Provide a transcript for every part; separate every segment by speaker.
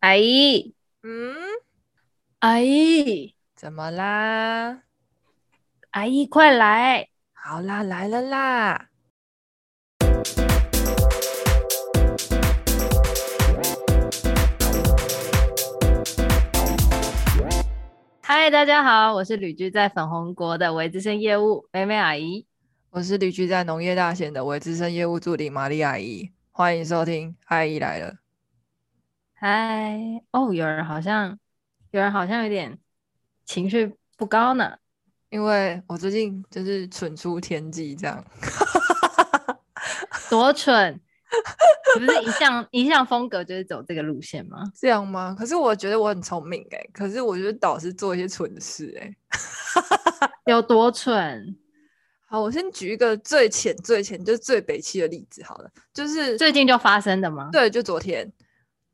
Speaker 1: 阿姨，
Speaker 2: 嗯，
Speaker 1: 阿姨，
Speaker 2: 怎么啦？
Speaker 1: 阿姨，快来！
Speaker 2: 好啦，来了啦！
Speaker 1: 嗨，大家好，我是旅居在粉红国的维资深业务美美阿姨，
Speaker 2: 我是旅居在农业大县的维资深业务助理玛丽阿姨，欢迎收听阿姨来了。
Speaker 1: 嗨，哦，有人好像，有人好像有点情绪不高呢，
Speaker 2: 因为我最近就是蠢出天际，这样，
Speaker 1: 多蠢，不是一向一向风格就是走这个路线吗？
Speaker 2: 这样吗？可是我觉得我很聪明哎、欸，可是我觉得导师做一些蠢事哎、欸，
Speaker 1: 有多蠢？
Speaker 2: 好，我先举一个最浅最浅就是最北期的例子好了，就是
Speaker 1: 最近就发生的吗？
Speaker 2: 对，就昨天。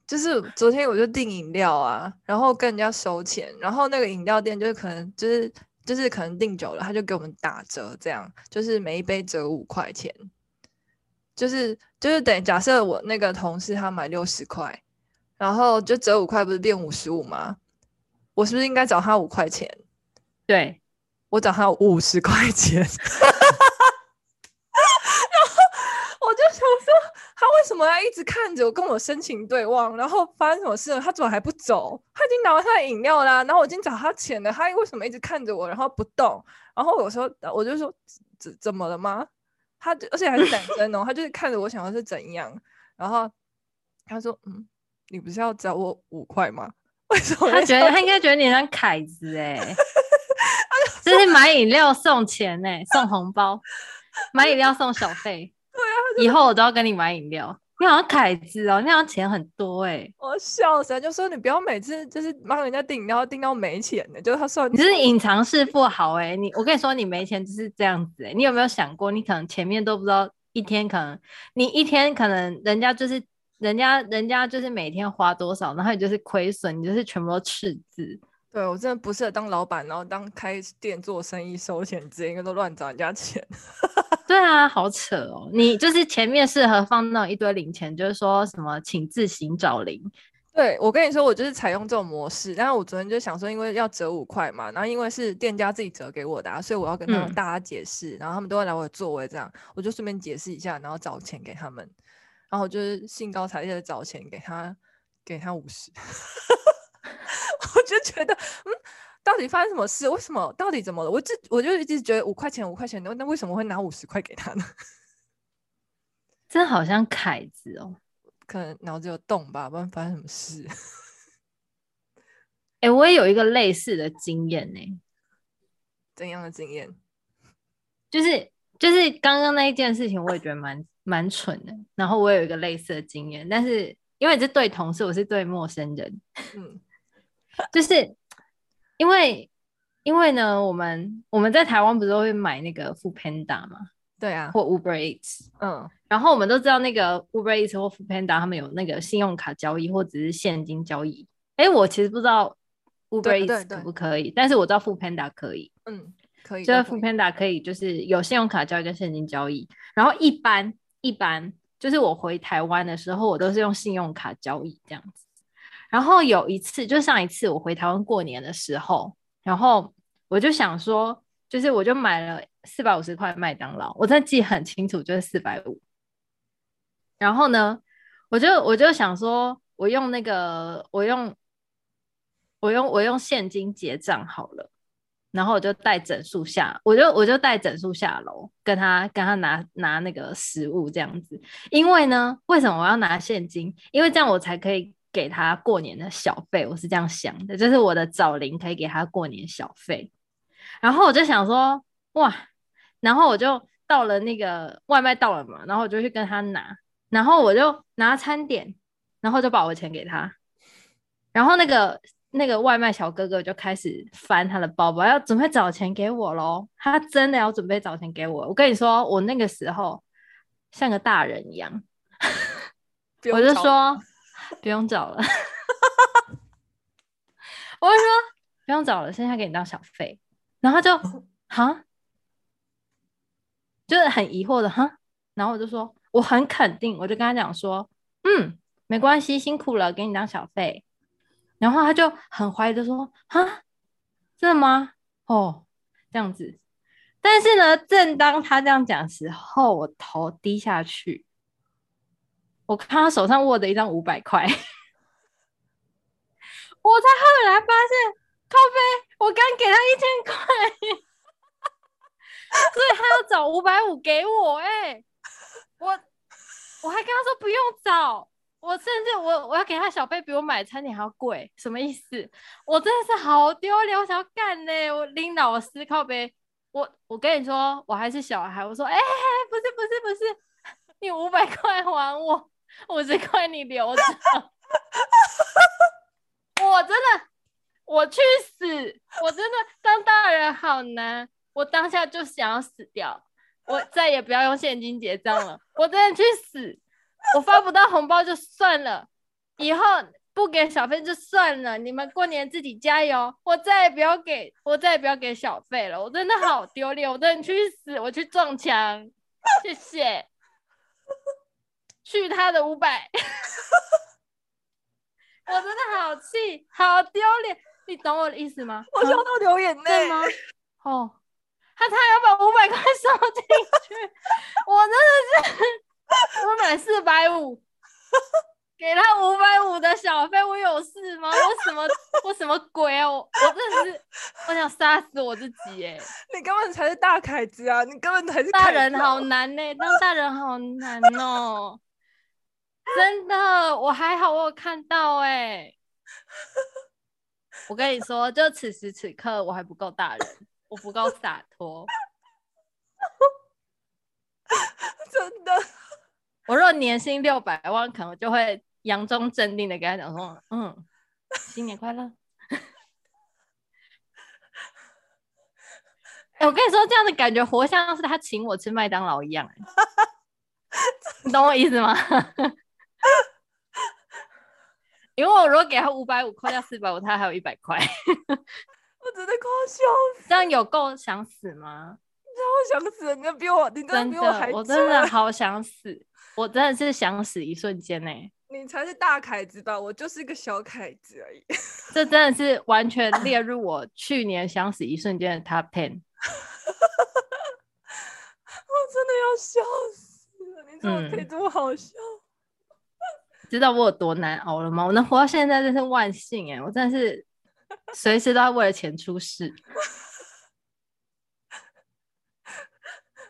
Speaker 2: 就是昨天我就订饮料啊，然后跟人家收钱，然后那个饮料店就是可能就是就是可能订久了，他就给我们打折，这样就是每一杯折五块钱，就是就是等于假设我那个同事他买六十块，然后就折五块，不是变五十五吗？我是不是应该找他五块钱？
Speaker 1: 对，
Speaker 2: 我找他五十块钱。我就想说，他为什么要一直看着我，跟我深情对望？然后发生什么事了？他怎么还不走？他已经拿完他的饮料啦，然后我已经找他钱了，他为什么一直看着我，然后不动？然后有时候我就说，怎怎么了吗？他而且还是男生哦，他就是看着我，想要是怎样？然后他说，嗯，你不是要找我五块吗？为什么？
Speaker 1: 他觉得他应该觉得你像凯子哎，这是买饮料送钱哎，送红包，买饮料送小
Speaker 2: 费。
Speaker 1: 以后我都要跟你买饮料。你好像凯子哦，那样钱很多哎、欸。
Speaker 2: 我笑死了，就说你不要每次就是帮人家订饮料订到没钱的，就是他算
Speaker 1: 你是隐藏式富豪哎、欸。你我跟你说，你没钱就是这样子哎、欸。你有没有想过，你可能前面都不知道，一天可能你一天可能人家就是人家人家就是每天花多少，然后你就是亏损，你就是全部都赤字。
Speaker 2: 对，我真的不适合当老板，然后当开店做生意收钱，直接应该都乱找人家钱。
Speaker 1: 对啊，好扯哦！你就是前面适合放那种一堆零钱，就是说什么请自行找零。
Speaker 2: 对，我跟你说，我就是采用这种模式。然后我昨天就想说，因为要折五块嘛，然后因为是店家自己折给我的啊，所以我要跟他们大家解释，嗯、然后他们都会来我的座位这样，我就顺便解释一下，然后找钱给他们。然后就是兴高采烈的找钱给他，给他五十。我就觉得，嗯，到底发生什么事？为什么？到底怎么了？我就我就一直觉得五块钱，五块钱，那为什么会拿五十块给他呢？
Speaker 1: 真好像凯子哦，
Speaker 2: 可能脑子有洞吧，不然发生什么事？
Speaker 1: 哎、欸，我也有一个类似的经验呢、欸。
Speaker 2: 怎样的经验？
Speaker 1: 就是就是刚刚那一件事情，我也觉得蛮蛮蠢的。然后我有一个类似的经验，但是因为是对同事，我是对陌生人，嗯。就是因为，因为呢，我们我们在台湾不是都会买那个 Foodpanda 吗？
Speaker 2: 对啊，
Speaker 1: 或 Uber Eats。
Speaker 2: 嗯，
Speaker 1: 然后我们都知道那个 Uber Eats 或 Foodpanda 他们有那个信用卡交易或者是现金交易。哎，我其实不知道 Uber Eats 可不可以，但是我知道 Foodpanda 可以。
Speaker 2: 嗯，可以。
Speaker 1: 就是 Foodpanda 可以，就是有信用卡交易跟现金交易。然后一般一般就是我回台湾的时候，我都是用信用卡交易这样子。然后有一次，就上一次我回台湾过年的时候，然后我就想说，就是我就买了四百五十块麦当劳，我真的记很清楚，就是四百五。然后呢，我就我就想说，我用那个，我用我用我用现金结账好了，然后我就带整数下，我就我就带整数下楼，跟他跟他拿拿那个食物这样子。因为呢，为什么我要拿现金？因为这样我才可以。给他过年的小费，我是这样想的，就是我的找零可以给他过年小费。然后我就想说，哇，然后我就到了那个外卖到了嘛，然后我就去跟他拿，然后我就拿餐点，然后就把我的钱给他。然后那个那个外卖小哥哥就开始翻他的包包，要准备找钱给我喽。他真的要准备找钱给我。我跟你说，我那个时候像个大人一样，我就说。不用找了，我就说不用找了，剩下给你当小费。然后就哈，就是很疑惑的哈。然后我就说我很肯定，我就跟他讲说，嗯，没关系，辛苦了，给你当小费。然后他就很怀疑的说：“哈，真的吗？哦，这样子。”但是呢，正当他这样讲时候，我头低下去，我看他手上握着一张五百块，我才后来发现，靠北，我刚给他一千块，所以他要找五百五给我，哎，我我还跟他说不用找，我甚至我我要给他小费，比我买餐点还要贵，什么意思？我真的是好丢脸，我想要干呢，我领导师靠北。我我跟你说，我还是小孩。我说，哎、欸，不是不是不是，你五百块还我，五十块你留着。我真的，我去死！我真的当大人好难。我当下就想要死掉，我再也不要用现金结账了。我真的去死！我发不到红包就算了，以后。不给小费就算了，你们过年自己加油。我再也不要给，我再也不要给小费了。我真的好丢脸，我真的去死，我去撞墙。谢谢，去他的五百。我真的好气，好丢脸，你懂我的意思吗？
Speaker 2: 我笑到流眼泪
Speaker 1: 吗？哦，他他要把五百块 收进去，我真的是，我买四百五。给他五百五的小费，我有事吗？我什么我什么鬼啊？我我真的是，我想杀死我自己哎！
Speaker 2: 你根本才是大凯子啊！你根本才是
Speaker 1: 大人，好难呢，当大人好难哦，真的。我还好，我有看到哎。我跟你说，就此时此刻，我还不够大人，我不够洒脱，
Speaker 2: 真的。
Speaker 1: 我若年薪六百万，可能就会佯装镇定的跟他讲说：“嗯，新年快乐。”哎、欸，我跟你说，这样的感觉活像是他请我吃麦当劳一样，你懂我意思吗？因为我如果给他五百五，扣掉四百五，他还有一百块。
Speaker 2: 我真的快笑死！
Speaker 1: 这样有够想死吗？
Speaker 2: 你知道我想死，你真比我，你真的比我还，
Speaker 1: 我真的好想死。我真的是想死一瞬间呢、欸！
Speaker 2: 你才是大凯子吧？我就是一个小凯子而已。
Speaker 1: 这真的是完全列入我去年想死一瞬间的 top ten。
Speaker 2: 我真的要笑死了！你怎么可以这么好笑？
Speaker 1: 嗯、知道我有多难熬了吗？我能活到现在真是万幸哎！我真的是随时都要为了钱出事。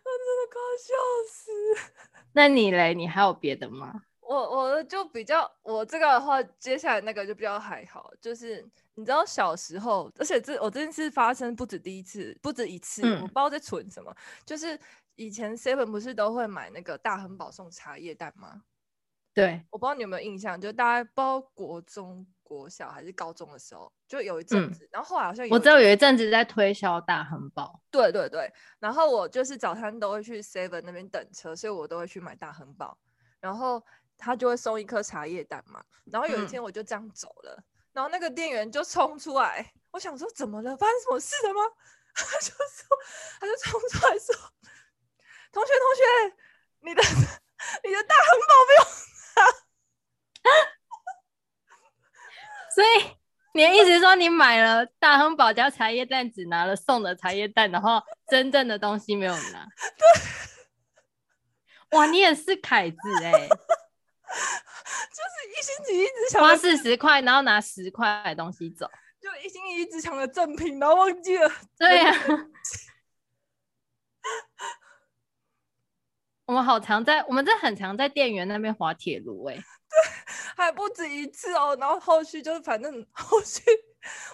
Speaker 2: 我真的快笑死！
Speaker 1: 那你嘞？你还有别的吗？
Speaker 2: 我我就比较，我这个的话，接下来那个就比较还好。就是你知道小时候，而且这我这件事发生不止第一次，不止一次，嗯、我不知道在存什么。就是以前 Seven 不是都会买那个大亨堡送茶叶蛋吗？
Speaker 1: 对，
Speaker 2: 我不知道你有没有印象，就大概不知道国中。国小还是高中的时候，就有一阵子，嗯、然后后来好像
Speaker 1: 我知道有一阵子在推销大亨堡，
Speaker 2: 对对对，然后我就是早餐都会去 Seven 那边等车，所以我都会去买大亨堡，然后他就会送一颗茶叶蛋嘛，然后有一天我就这样走了，嗯、然后那个店员就冲出来，我想说怎么了，发生什么事了吗？他就说，他就冲出来说，同学同学，你的 你的大亨堡没有拿。
Speaker 1: 所以你的意思是说，你买了大亨堡加茶叶蛋，只拿了送的茶叶蛋，然后真正的东西没有拿？对。哇，你也是凯子哎、欸！
Speaker 2: 就是一心一意只想
Speaker 1: 花四十块，然后拿十块的东西走，
Speaker 2: 就一心一意只抢了赠品，然后忘记了。
Speaker 1: 对呀、啊。我们好常在，我们这很常在店员那边滑铁卢哎。对。
Speaker 2: 还不止一次哦，然后后续就是反正后续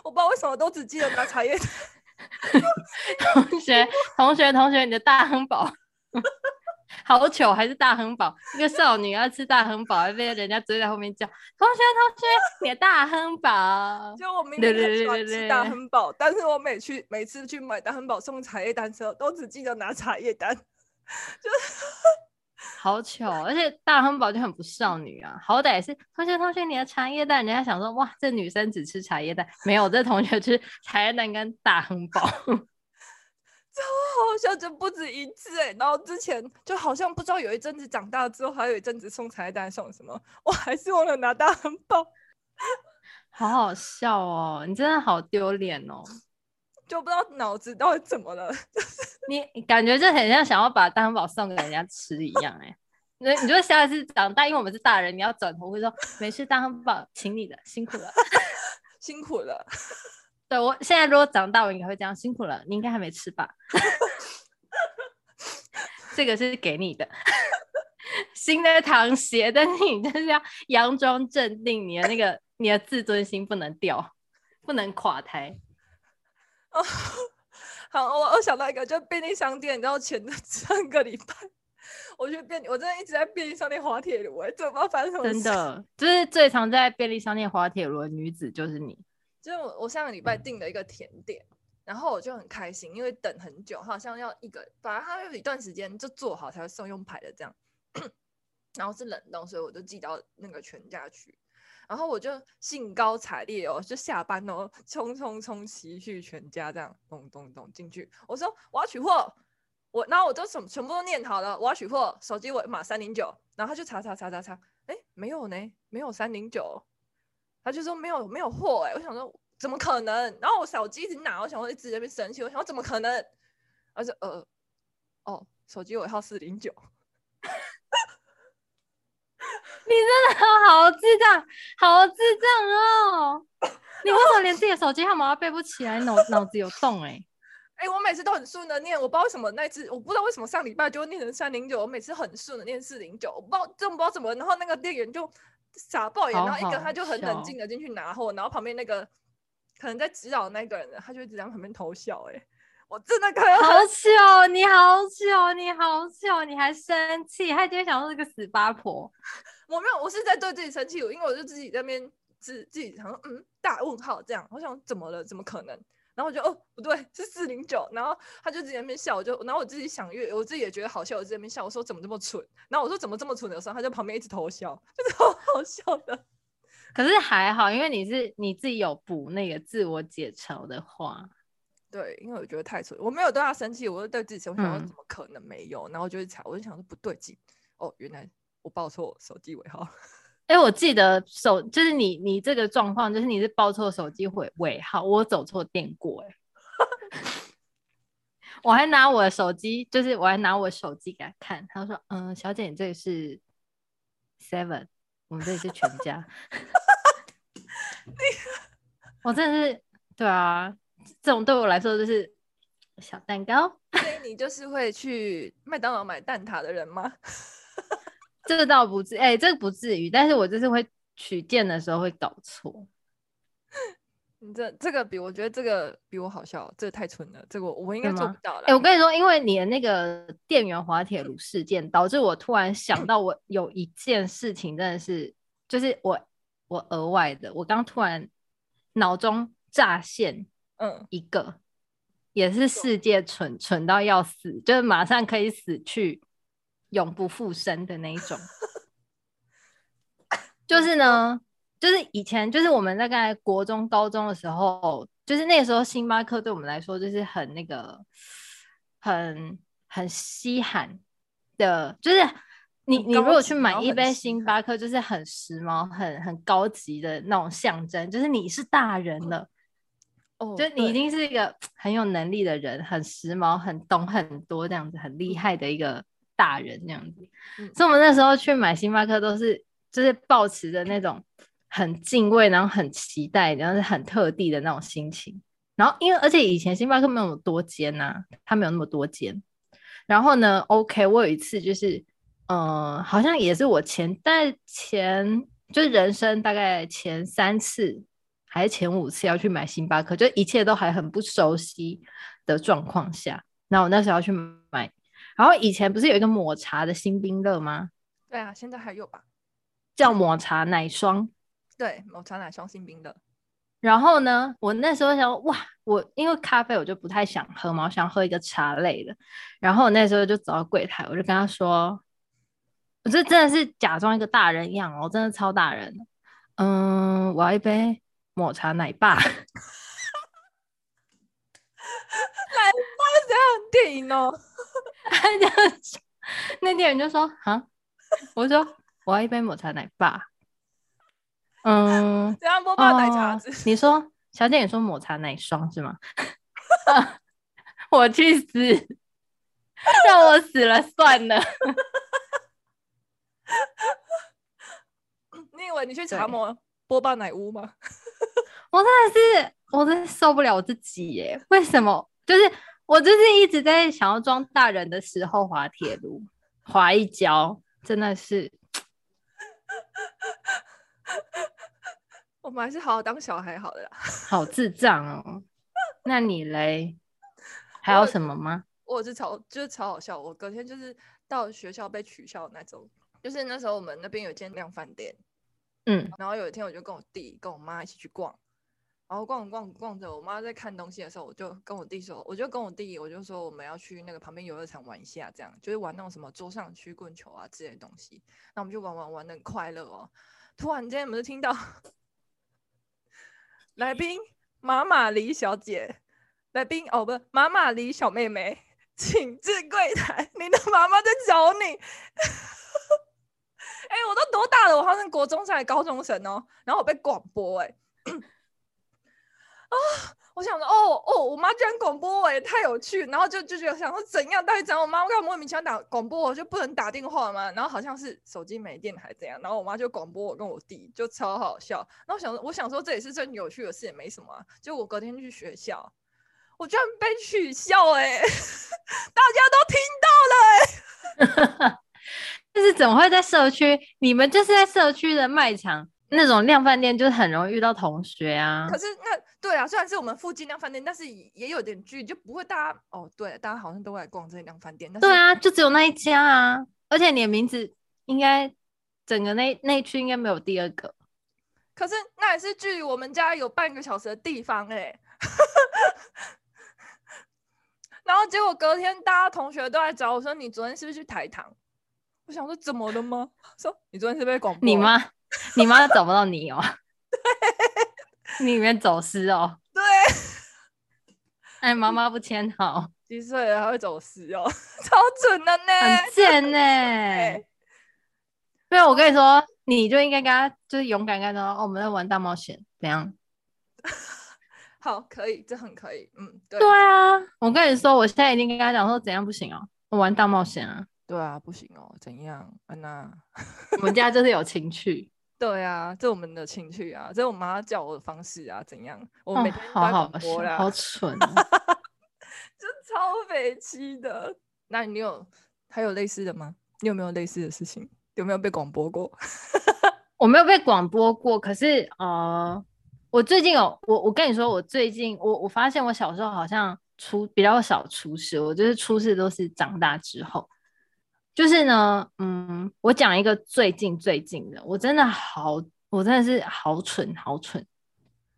Speaker 2: 我不知道为什么都只记得拿茶叶。
Speaker 1: 同学同学同学，你的大亨堡好糗还是大亨堡？一个少女要吃大亨堡，还被人家追在后面叫同学同学，你的大亨堡。
Speaker 2: 就我明明很喜欢吃大亨堡，但是我每去每次去买大亨堡送茶叶蛋的时候，都只记得拿茶叶蛋，就是。
Speaker 1: 好巧，而且大亨堡就很不少女啊！好歹是同学同学，你的茶叶蛋，人家想说哇，这女生只吃茶叶蛋，没有这同学吃茶叶蛋跟大亨堡，
Speaker 2: 超好笑，就不止一次哎！然后之前就好像不知道有一阵子长大之后，还有一阵子送茶叶蛋送什么，我还是忘了拿大亨堡。
Speaker 1: 好好笑哦！你真的好丢脸哦，
Speaker 2: 就不知道脑子到底怎么了。
Speaker 1: 你感觉就很像想要把大亨堡送给人家吃一样哎、欸。那你就下次长大，因为我们是大人，你要转头会说没事，大汉堡请你的，辛苦了，
Speaker 2: 辛苦了。
Speaker 1: 对，我现在如果长大，我应该会这样，辛苦了，你应该还没吃吧？这个是给你的。新的糖鞋，但是你就是要佯装镇定，你的那个你的自尊心不能掉，不能垮台。
Speaker 2: 哦，好，我我想到一个，就便利商店，你知道前 上个礼拜，我去便，我真的一直在便利商店滑铁卢，哎，怎么发生什么？
Speaker 1: 真 的，就是最常在便利商店滑铁卢的女子就是你。
Speaker 2: 就是我，我上个礼拜订了一个甜点，然后我就很开心，因为等很久，好像要一个，反正它有一段时间就做好才会送用牌的这样。然后是冷冻，所以我就寄到那个全家去。然后我就兴高采烈哦，就下班哦，匆匆匆骑去全家，这样咚咚咚进去。我说我要取货，我然后我都什全部都念好了，我要取货，手机尾码三零九。然后他就查查查查查，哎，没有呢，没有三零九。他就说没有没有货哎，我想说怎么可能？然后我手机一直拿，我想说一直在那边生气，我想怎么可能？而且呃，哦，手机尾号四零九。
Speaker 1: 你真的好智障，好智障哦！你为什么连自己的手机号码都背不起来？脑脑子有洞哎、欸！
Speaker 2: 哎、欸，我每次都很顺的念，我不知道为什么那次，我不知道为什么上礼拜就会念成三零九，我每次很顺的念四零九，我不知道真不知道怎么，然后那个店员就傻爆眼，然后一个他就很冷静的进去拿货，然后旁边那个可能在指导的那个人，他就一直在旁边偷笑、欸，哎。我真的可以
Speaker 1: 好糗，你好糗，你好糗，你还生气，还今天想说是个死八婆。
Speaker 2: 我没有，我是在对自己生气，因为我就自己在那边自自己想说，嗯，大问号这样，我想怎么了？怎么可能？然后我就哦不对，是四零九，然后他就自己在那边笑，我就然后我自己想越，我自己也觉得好笑，我在那边笑，我说怎么这么蠢？然后我说怎么这么蠢的时候，他就旁边一直偷笑，就超好笑的。
Speaker 1: 可是还好，因为你是你自己有补那个自我解嘲的话。
Speaker 2: 对，因为我觉得太蠢，我没有对他生气，我就对自己，我想说怎么可能没有？嗯、然后我就查，我就想说不对劲，哦，原来我报错手机尾号。
Speaker 1: 哎，我记得手就是你，你这个状况就是你是报错手机尾尾号，我走错店过，哎，我还拿我的手机，就是我还拿我的手机给他看，他说，嗯，小姐，你这里是 Seven，我们这里是全家。我真的是，对啊。这种对我来说就是小蛋糕，
Speaker 2: 所以你就是会去麦当劳买蛋挞的人吗？
Speaker 1: 这个倒不至，哎、欸，这个不至于，但是我就是会取件的时候会搞错。
Speaker 2: 你这这个比我觉得这个比我好笑，这个太蠢了，这个我，我应该做不到了。
Speaker 1: 哎、欸，我跟你说，因为你的那个店员滑铁卢事件，导致我突然想到，我有一件事情真的是，就是我我额外的，我刚突然脑中乍现。嗯，一个也是世界蠢蠢到要死，就是马上可以死去，永不复生的那一种。就是呢，就是以前就是我们大概国中、高中的时候，就是那个时候星巴克对我们来说就是很那个很很稀罕的，就是你你如果去买一杯星巴克，就是很时髦、很很高级的那种象征，就是你是大人了。就你已经是一个很有能力的人，很时髦，很懂很多这样子，很厉害的一个大人这样子。嗯、所以，我们那时候去买星巴克都是就是抱持着那种很敬畏，然后很期待，然后是很特地的那种心情。然后，因为而且以前星巴克没有多间呐、啊，它没有那么多间。然后呢，OK，我有一次就是，嗯、呃，好像也是我前在前就是人生大概前三次。还是前五次要去买星巴克，就一切都还很不熟悉的状况下，那我那时候要去买。然后以前不是有一个抹茶的新冰乐吗？
Speaker 2: 对啊，现在还有吧？
Speaker 1: 叫抹茶奶霜。
Speaker 2: 对，抹茶奶霜新冰乐。
Speaker 1: 然后呢，我那时候想，哇，我因为咖啡我就不太想喝嘛，我想喝一个茶类的。然后我那时候就走到柜台，我就跟他说，我这真的是假装一个大人一样哦，真的超大人。嗯，我要一杯。抹茶奶爸，奶
Speaker 2: 爸是怎样电影哦？
Speaker 1: 那店员就说：“啊，我说我要一杯抹茶奶爸。”嗯，
Speaker 2: 这样波霸奶茶
Speaker 1: 你说，小姐，你说抹茶奶霜是吗？我去死，让我死了算了。
Speaker 2: 你以为你去茶魔波霸奶屋吗？
Speaker 1: 我真的是，我真的受不了我自己耶！为什么？就是我就是一直在想要装大人的时候滑铁卢，滑一跤，真的是。
Speaker 2: 我们还是好好当小孩好了啦。
Speaker 1: 好智障哦！那你嘞？还有什么吗？
Speaker 2: 我，我是超就是超好笑。我隔天就是到学校被取笑的那种。就是那时候我们那边有间量饭店，
Speaker 1: 嗯，
Speaker 2: 然后有一天我就跟我弟跟我妈一起去逛，然后逛逛逛着，我妈在看东西的时候，我就跟我弟说，我就跟我弟我就说我们要去那个旁边游乐场玩一下，这样就是玩那种什么桌上曲棍球啊之类的东西。那我们就玩玩玩的很快乐哦。突然间，我们就听到来宾马马黎小姐，来宾哦不，马马黎小妹妹，请至柜台，你的妈妈在找你。哎、我都多大了？我好像国中生、高中生哦。然后我被广播、哎，啊，我想说，哦哦，我妈居然广播，哎，太有趣。然后就就觉得想说怎样？到底怎样？我妈干嘛莫名其妙打广播，我就不能打电话吗？然后好像是手机没电还是怎样？然后我妈就广播我跟我弟，就超好笑。然后我想，我想说这也是真有趣的事，也没什么、就我隔天去学校，我居然被取笑、哎，大家都听到了、哎。
Speaker 1: 就是怎么会在社区？你们就是在社区的卖场那种量饭店，就是很容易遇到同学啊。
Speaker 2: 可是那对啊，虽然是我们附近量饭店，但是也有点距离，就不会大家哦。对，大家好像都会来逛这些量饭店。
Speaker 1: 对啊，就只有那一家啊。而且你的名字应该整个那那区应该没有第二个。
Speaker 2: 可是那也是距离我们家有半个小时的地方哎、欸。然后结果隔天大家同学都来找我说：“你昨天是不是去台糖？”我想说怎么了吗？说你昨天是被广播？
Speaker 1: 你妈，你妈找不到你哦。对，你里面走失哦。
Speaker 2: 对。
Speaker 1: 哎，妈妈不签好。
Speaker 2: 几岁了还会走失哦？超准的呢。
Speaker 1: 很贱呢。对，我跟你说，你就应该跟他就是勇敢跟他说，哦，我们在玩大冒险，怎样？
Speaker 2: 好，可以，这很可以。嗯，对。
Speaker 1: 对啊，我跟你说，我现在一定跟他讲说，怎样不行哦？我玩大冒险啊。
Speaker 2: 对啊，不行哦，怎样？安娜，
Speaker 1: 我们家就是有情趣。
Speaker 2: 对啊，这我们的情趣啊，这我妈叫我的方式啊，怎样？我每天
Speaker 1: 都在广播啦，好蠢，啊，
Speaker 2: 就超匪气的。那你有还有类似的吗？你有没有类似的事情？有没有被广播过？
Speaker 1: 我没有被广播过，可是呃，我最近有我，我跟你说，我最近我我发现我小时候好像出比较少出事，我就是出事都是长大之后。就是呢，嗯，我讲一个最近最近的，我真的好，我真的是好蠢好蠢。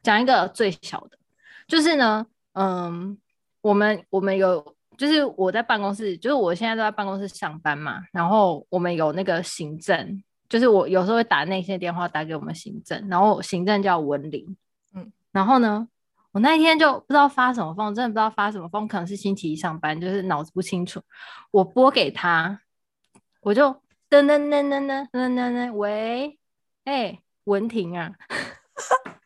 Speaker 1: 讲一个最小的，就是呢，嗯，我们我们有，就是我在办公室，就是我现在都在办公室上班嘛，然后我们有那个行政，就是我有时候会打那些电话打给我们行政，然后行政叫文玲，嗯，然后呢，我那一天就不知道发什么疯，真的不知道发什么疯，可能是星期一上班，就是脑子不清楚，我拨给他。我就噔噔噔噔噔噔噔噔，喂，哎、欸，文婷啊，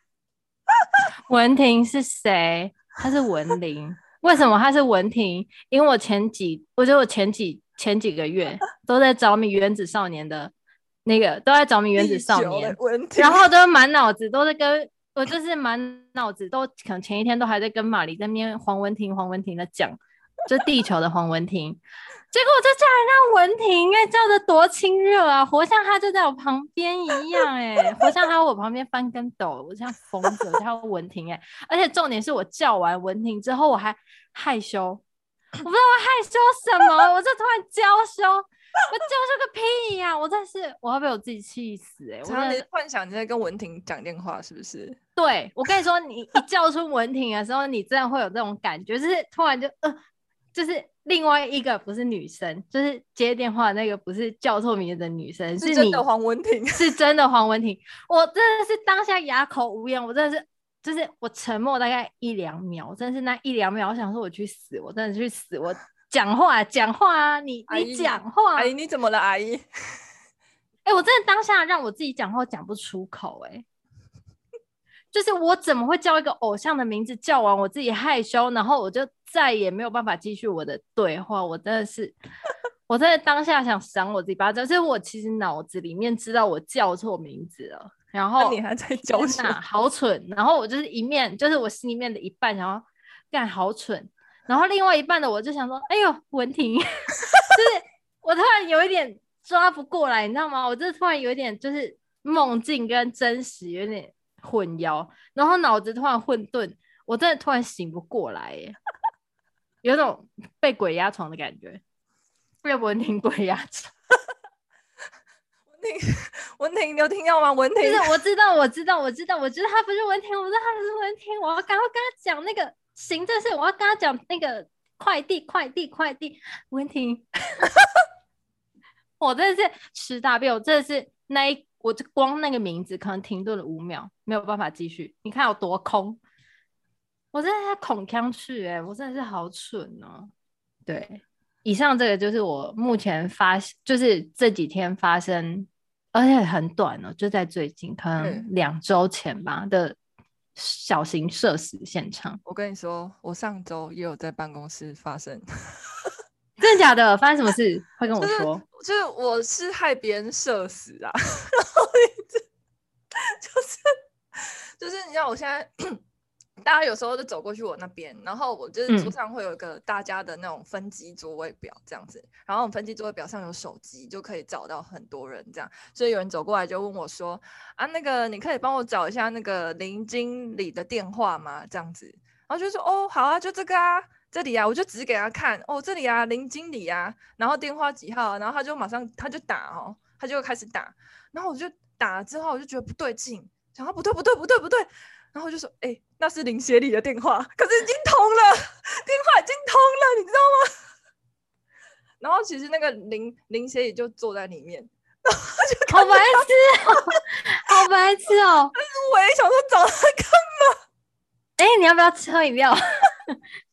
Speaker 1: 文婷是谁？她是文玲。为什么她是文婷？因为我前几，我觉得我前几前几个月都在着迷原子少年的那个，都在着迷原子少年，然后都满脑子都在跟我，就是满脑子都可能前一天都还在跟玛丽在那边黄文婷黄文婷的讲，就地球的黄文婷。结果我就叫人家文婷，哎，叫的多亲热啊，活像他就在我旁边一样，哎，活像他在我旁边翻跟斗，我像疯子，叫文婷，哎，而且重点是我叫完文婷之后，我还害羞，我不知道我害羞什么，我就突然娇羞，我娇羞个屁呀，我真是我要被我自己气死，哎，我
Speaker 2: 常常幻想你在跟文婷讲电话，是不是？
Speaker 1: 对，我跟你说，你一叫出文婷的时候，你真的会有这种感觉，就是突然就呃，就是。另外一个不是女生，就是接电话那个不是叫错名字的女生，
Speaker 2: 是真的黄文婷，
Speaker 1: 是真的黄文婷。我真的是当下哑口无言，我真的是就是我沉默大概一两秒，真的是那一两秒，我想说我去死，我真的去死，我讲话讲话啊，你你讲话，
Speaker 2: 阿姨你怎么了，阿姨？
Speaker 1: 哎、欸，我真的当下让我自己讲话讲不出口、欸，哎，就是我怎么会叫一个偶像的名字？叫完我自己害羞，然后我就再也没有办法继续我的对话。我真的是，我在当下想赏我自己巴掌。就是我其实脑子里面知道我叫错名字了，然后
Speaker 2: 你还在叫什
Speaker 1: 好蠢。然后我就是一面，就是我心里面的一半然后干好蠢，然后另外一半的我就想说，哎呦，文婷，就是我突然有一点抓不过来，你知道吗？我这突然有一点就是梦境跟真实有点。混淆，然后脑子突然混沌，我真的突然醒不过来耶，有种被鬼压床的感觉，被文婷鬼压床。
Speaker 2: 文婷，文婷，你有听到吗？文婷，
Speaker 1: 我知道，我知道，我知道，我知道他不是文婷，我知道他不是文婷，我要赶快跟他讲那个行政事，我要跟他讲那个快递，快递，快递，文婷，我真的是吃大便，我真的是那一。我就光那个名字，可能停顿了五秒，没有办法继续。你看有多空，我真的在恐腔去哎，我真的是好蠢哦。对，以上这个就是我目前发，就是这几天发生，而且很短哦，就在最近，可能两周前吧的小型社死现场。
Speaker 2: 我跟你说，我上周也有在办公室发生。
Speaker 1: 真的假的？发生什么事？快跟我说。
Speaker 2: 就是，就是我是害别人社死啊，然后一直 就是就是你知道，我现在大家有时候就走过去我那边，然后我就是桌上会有一个大家的那种分机座位表这样子，嗯、然后我们分机座位表上有手机，就可以找到很多人这样，所以有人走过来就问我说：“啊，那个你可以帮我找一下那个林经理的电话吗？”这样子，然后就说：“哦，好啊，就这个啊。”这里啊，我就指给他看哦，这里啊，林经理啊，然后电话几号，然后他就马上他就打哦，他就开始打，然后我就打了之后，我就觉得不对劲，想说不对不对不对不对，然后我就说，哎，那是林协理的电话，可是已经通了，电话已经通了，你知道吗？然后其实那个林林协理就坐在里面，然后就
Speaker 1: 好白痴哦，好白痴哦，
Speaker 2: 但是我也想说找他干嘛？
Speaker 1: 哎，你要不要吃喝饮料？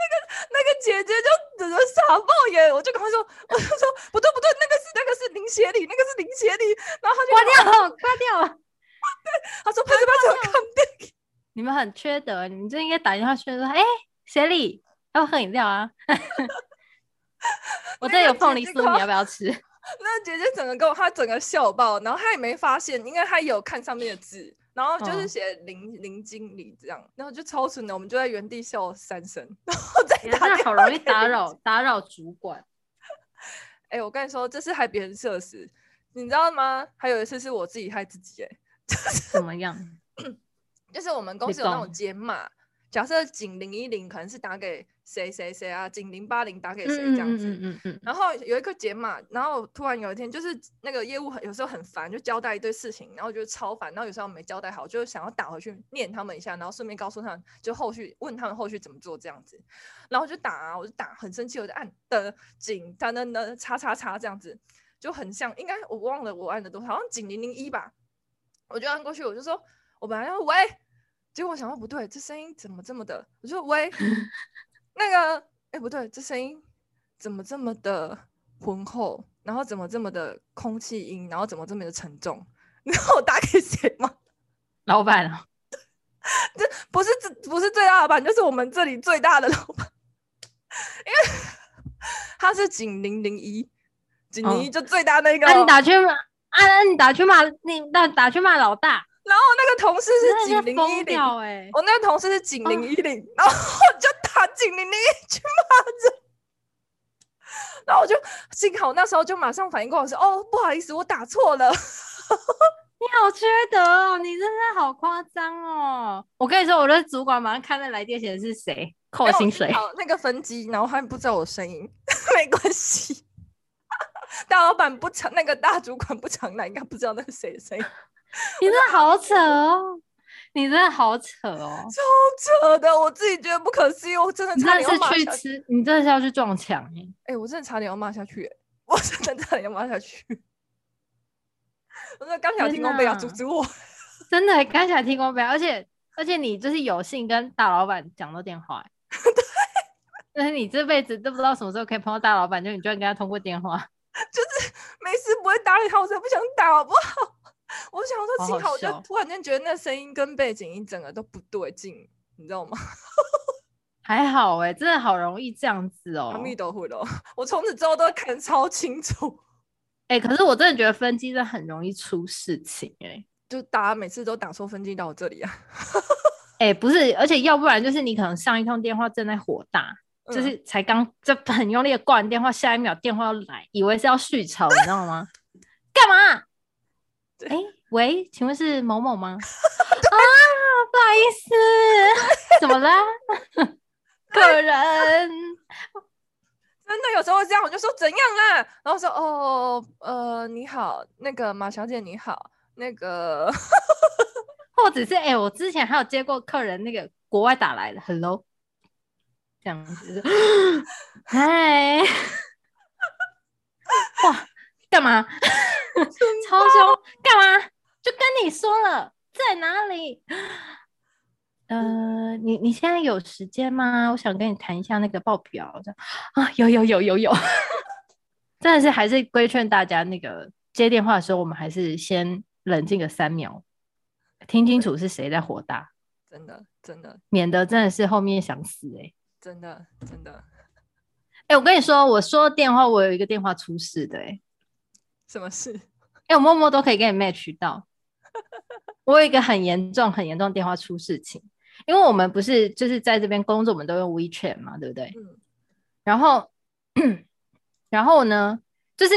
Speaker 2: 那个那个姐姐就整个傻爆眼，我就跟她说，我就说不对不对，那个是那个是林协理，那个是林协理，然后他就
Speaker 1: 挂掉了，挂掉了。
Speaker 2: 对，他说拍着拍着看电影。
Speaker 1: 你们很缺德，你们就应该打电话去说，哎，协理要不喝饮料啊？我这有凤梨酥，你要不要吃？
Speaker 2: 那姐姐整个跟我，她整个笑爆，然后她也没发现，因为她有看上面的字。然后就是写林、哦、林经理这样，然后就超蠢的，我们就在原地笑三声，然后再打电话。
Speaker 1: 好容易打扰打扰主管。
Speaker 2: 哎、欸，我跟你说，这是害别人社死，你知道吗？还有一次是我自己害自己，哎，
Speaker 1: 怎么样？
Speaker 2: 就是我们公司有那种解码，假设警零一零可能是打给。谁谁谁啊？警零八零打给谁这样子？嗯嗯嗯嗯，然后有一个解码，然后突然有一天，就是那个业务很有时候很烦，就交代一堆事情，然后就超烦，然后有时候没交代好，就想要打回去念他们一下，然后顺便告诉他们，就后续问他们后续怎么做这样子，然后就打啊，我就打，很生气，我就按的警他的的叉叉叉这样子，就很像，应该我忘了我按的多少，好像警零零一吧，我就按过去，我就说，我本来要喂，结果我想到不对，这声音怎么这么的，我就说喂。那个，哎、欸，不对，这声音怎么这么的浑厚？然后怎么这么的空气音？然后怎么这么的沉重？然后我打给谁吗？
Speaker 1: 老板啊？
Speaker 2: 这不是这不是最大的老板，就是我们这里最大的老板，因为他是警零零一，警零一就最大那个。那、
Speaker 1: 哦啊、你打去骂，啊，你打去骂，你那打去骂老大。
Speaker 2: 然后那个同事是警零一零，我那个同事是警零一零，然后我就打警零零一去骂人，然后我就幸好那时候就马上反应过来说，哦，不好意思，我打错了。
Speaker 1: 你好缺德哦，你真的好夸张哦！我跟你说，我的主管马上看那来电写的是谁，扣薪水。
Speaker 2: 好，那个分机，然后他不知道我声音，没关系。大老板不常，那个大主管不常来，应该不知道那是谁的声音。
Speaker 1: 你真的好扯哦！你真的好扯哦，
Speaker 2: 超扯的！我自己觉得不可思议，我真的差点要骂
Speaker 1: 下去。吃，你真的是要去撞墙哎！
Speaker 2: 哎、欸，我真的差点要骂下去，我真的差点要骂下去。我真的刚想听公杯要阻止我，
Speaker 1: 真的刚想听公杯，而且而且你就是有幸跟大老板讲到电话，
Speaker 2: 对，
Speaker 1: 但是你这辈子都不知道什么时候可以碰到大老板，就你居然跟他通过电话，
Speaker 2: 就是没事不会打理他，我才不想打好不好？我想说幸好，我就突然间觉得那声音跟背景音整个都不对劲，你知道吗？
Speaker 1: 还好哎、欸，真的好容易这样子哦、喔。
Speaker 2: 阿弥陀佛的，我从此之后都看超清楚。
Speaker 1: 哎、欸，可是我真的觉得分机真的很容易出事情哎、欸，
Speaker 2: 就大家每次都打错分机到我这里啊。
Speaker 1: 哎、欸，不是，而且要不然就是你可能上一通电话正在火大，嗯、就是才刚就很用力的挂完电话，下一秒电话要来，以为是要续吵，你知道吗？干嘛？哎、欸，喂，请问是某某吗？啊，不好意思，怎么了？客人
Speaker 2: 真的有时候会这样，我就说怎样啦，然后说哦，呃，你好，那个马小姐你好，那个，
Speaker 1: 或者是哎、欸，我之前还有接过客人那个国外打来的，hello，这样子，嗨，哇，干嘛？超凶，干嘛？就跟你说了，在哪里？呃，你你现在有时间吗？我想跟你谈一下那个报表。这样啊，有有有有有，真的是还是规劝大家，那个接电话的时候，我们还是先冷静个三秒，听清楚是谁在火大。
Speaker 2: 真的真的，
Speaker 1: 免得真的是后面想死哎、欸。
Speaker 2: 真的真的，
Speaker 1: 哎、欸，我跟你说，我说电话，我有一个电话出事的哎、欸。
Speaker 2: 什么事？
Speaker 1: 哎、欸，我默默都可以跟你 match 到。我有一个很严重很严重的电话出事情。因为我们不是就是在这边工作，我们都用 WeChat 嘛，对不对？嗯。然后，然后呢，就是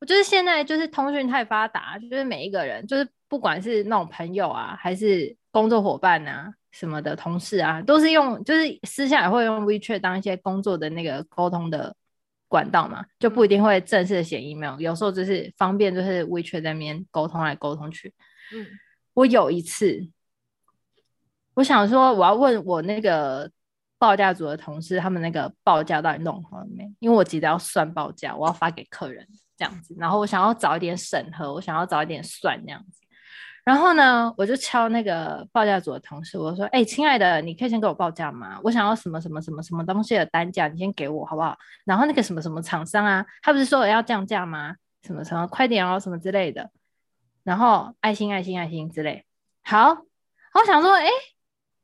Speaker 1: 我就是现在就是通讯太发达，就是每一个人，就是不管是那种朋友啊，还是工作伙伴啊什么的同事啊，都是用就是私下也会用 WeChat 当一些工作的那个沟通的管道嘛，就不一定会正式的写 email，有时候就是方便就是 WeChat 在那边沟通来沟通去。嗯。我有一次。我想说，我要问我那个报价组的同事，他们那个报价到底弄好了没？因为我急着要算报价，我要发给客人这样子。然后我想要早一点审核，我想要早一点算这样子。然后呢，我就敲那个报价组的同事，我说：“哎、欸，亲爱的，你可以先给我报价吗？我想要什么什么什么什么东西的单价，你先给我好不好？然后那个什么什么厂商啊，他不是说我要降价吗？什么什么快点哦，什么之类的。然后爱心爱心爱心之类。好，我想说，哎、”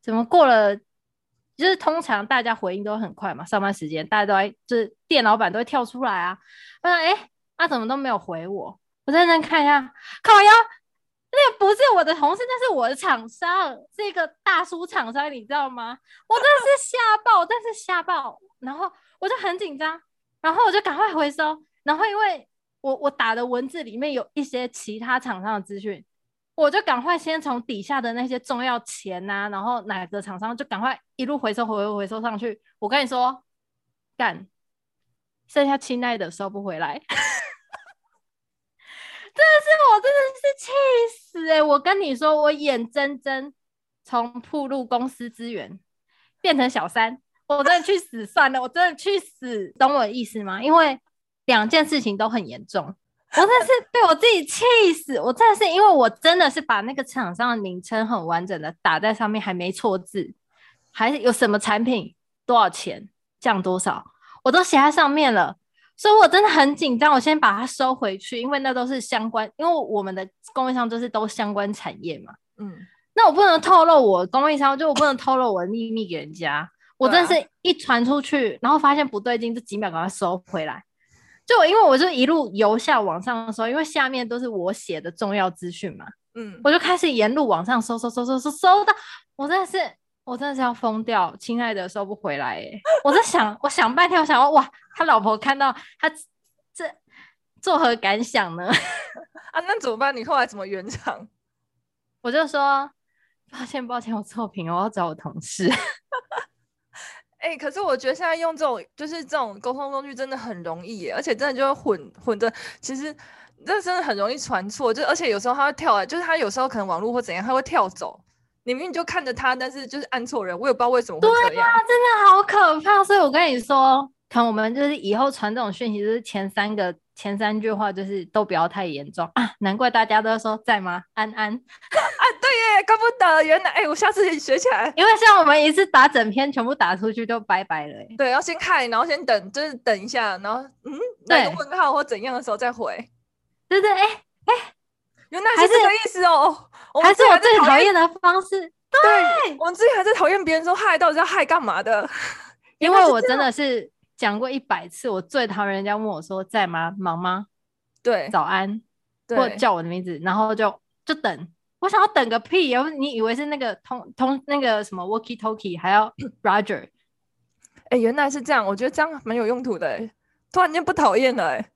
Speaker 1: 怎么过了？就是通常大家回应都很快嘛，上班时间大家都会，就是店老板都会跳出来啊。我说：“哎、欸，他、怎么都没有回我？”我认真看一下，靠腰，那不是我的同事，那是我的厂商，是一个大叔厂商，你知道吗？我真的是 吓爆，但是吓爆。然后我就很紧张，然后我就赶快回收。然后因为我我打的文字里面有一些其他厂商的资讯。我就赶快先从底下的那些重要钱呐、啊，然后哪个厂商就赶快一路回收回回回收上去。我跟你说，干，剩下亲爱的收不回来，真真的是我真的是气死哎、欸！我跟你说，我眼睁睁从铺路公司资源变成小三，我真的去死算了，我真的去死，懂我的意思吗？因为两件事情都很严重。我真的是被我自己气死！我真的是因为我真的是把那个厂商的名称很完整的打在上面，还没错字，还有什么产品多少钱降多少，我都写在上面了，所以我真的很紧张。我先把它收回去，因为那都是相关，因为我们的供应商就是都相关产业嘛。嗯，那我不能透露我供应商，就我不能透露我的秘密给人家。我真的是一传出去，然后发现不对劲，这几秒赶快收回来。就因为我就一路由下往上的时候，因为下面都是我写的重要资讯嘛，嗯，我就开始沿路往上搜搜搜搜搜搜到，我真的是我真的是要疯掉，亲爱的收不回来哎，我在想，我想半天，我想哇，他老婆看到他这作何感想呢？
Speaker 2: 啊，那怎么办？你后来怎么圆场？
Speaker 1: 我就说抱歉抱歉，我错评了，我要找我同事。
Speaker 2: 哎、欸，可是我觉得现在用这种就是这种沟通工具真的很容易耶，而且真的就会混混的，其实这真的很容易传错。就而且有时候他会跳来，就是他有时候可能网络或怎样，他会跳走。你明明就看着他，但是就是按错人，我也不知道为什么会这样。
Speaker 1: 对啊，真的好可怕。所以我跟你说，看我们就是以后传这种讯息，就是前三个。前三句话就是都不要太严重啊，难怪大家都说在吗？安安
Speaker 2: 啊，对耶，怪不得，原来哎、欸，我下次学起来，
Speaker 1: 因为像我们一次打整篇全部打出去就拜拜了。
Speaker 2: 对，要先看，然后先等，就是等一下，然后嗯，那个问号或怎样的时候再回。
Speaker 1: 对对，哎、欸、哎、欸，
Speaker 2: 原来是这个意思哦。
Speaker 1: 还是我最讨厌的方式。对，
Speaker 2: 我们之前还在讨厌别人说嗨，到底要嗨干嘛的？
Speaker 1: 因为我真的是讲过一百次，我最讨厌人家问我说在吗？忙吗？
Speaker 2: 对，
Speaker 1: 早安，或叫我的名字，然后就就等。我想要等个屁！然后你以为是那个通通那个什么 walkie talkie 还要 Roger？
Speaker 2: 哎、欸，原来是这样，我觉得这样蛮有用途的。哎，突然间不讨厌了。哎，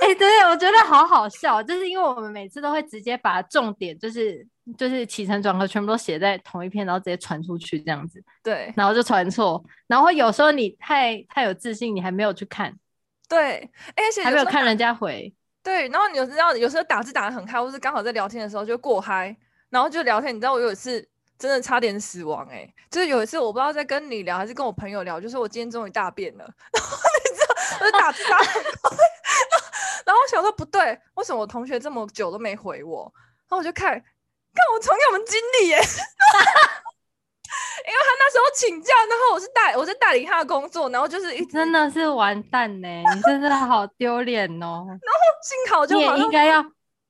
Speaker 1: 哎，对，我觉得好好笑，就是因为我们每次都会直接把重点，就是就是起承转合全部都写在同一篇，然后直接传出去这样子。
Speaker 2: 对，
Speaker 1: 然后就传错，然后有时候你太太有自信，你还没有去看。
Speaker 2: 对，而且
Speaker 1: 还没有看人家回。
Speaker 2: 对，然后你有时候有时候打字打的很嗨，或是刚好在聊天的时候就过嗨，然后就聊天。你知道我有一次真的差点死亡哎、欸，就是有一次我不知道在跟你聊还是跟我朋友聊，就是我今天终于大便了，然后你知道我就打字打很快，然后我想说不对，为什么我同学这么久都没回我？然后我就，看我重演我们经理耶。因为他那时候请假，然后我是代我是代理他的工作，然后就是一
Speaker 1: 真的是完蛋呢，你真的好丢脸哦。
Speaker 2: 然后幸好就
Speaker 1: 你也应该要，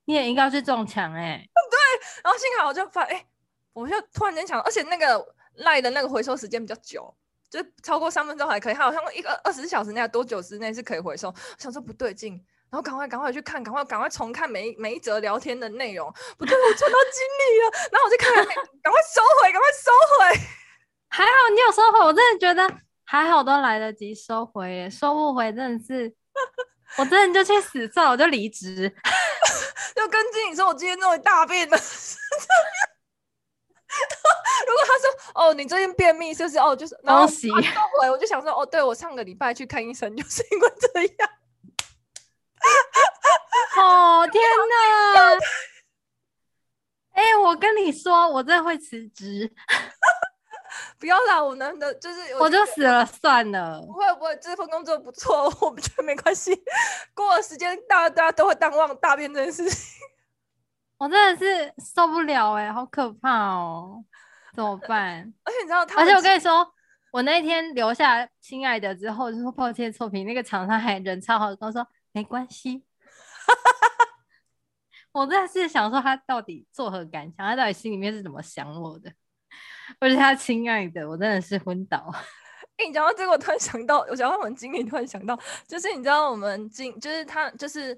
Speaker 1: 你也应该要去撞墙哎。
Speaker 2: 对，然后幸好我就发哎、欸，我就突然间想，而且那个赖的那个回收时间比较久，就是超过三分钟还可以，他好像一个二十四小时内多久之内是可以回收。我想说不对劲，然后赶快赶快去看，赶快赶快重看每一每一则聊天的内容。不对，我撞到经理了，然后我就看，赶快收回，赶快收回。
Speaker 1: 还好你有收回，我真的觉得还好，都来得及收回耶，收不回真的是，我真的就去死算了，我就离职，
Speaker 2: 就跟经理说，我今天终于大便了。如果他说哦，你最近便秘是不是？哦，就是
Speaker 1: 恭喜。
Speaker 2: 收回，我就想说哦，对，我上个礼拜去看医生，就是因为这样。
Speaker 1: 哦天哪！哎、欸，我跟你说，我真的会辞职。
Speaker 2: 不要啦，我难得就是
Speaker 1: 我就死了算了。
Speaker 2: 不会不会，这份工作不错，我们觉得没关系。过了时间，大家大家都会淡忘大便这件事情。
Speaker 1: 我真的是受不了哎、欸，好可怕哦，怎么办？
Speaker 2: 而且你知道他，
Speaker 1: 而且我跟你说，我那天留下亲爱的之后，就说抱歉错评，那个厂商还人超好，跟我说没关系。我真的是想说他到底作何感想，他到底心里面是怎么想我的？而且他亲爱的，我真的是昏倒。
Speaker 2: 哎、欸，你讲到这个，我突然想到，我想到我们经理，突然想到，就是你知道我们经，就是他，就是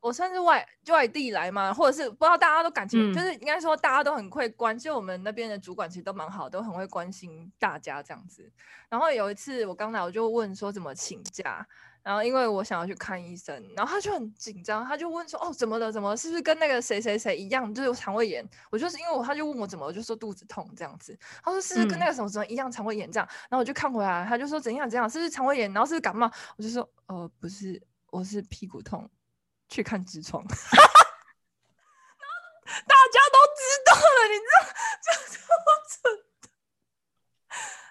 Speaker 2: 我算是外外地来嘛，或者是不知道大家都感情，嗯、就是应该说大家都很会关心我们那边的主管，其实都蛮好，都很会关心大家这样子。然后有一次我刚来，我就问说怎么请假。然后因为我想要去看医生，然后他就很紧张，他就问说：“哦，怎么了？怎么了？是不是跟那个谁谁谁一样，就是有肠胃炎？”我就是因为我，他就问我怎么，我就说肚子痛这样子。他说：“是不是跟那个什么什么一样，肠胃炎这样？”然后我就看回来，他就说：“怎样怎样？是不是肠胃炎？然后是不是感冒？”我就说：“呃，不是，我是屁股痛，去看痔疮。”然后大家都知道了，你知道，就。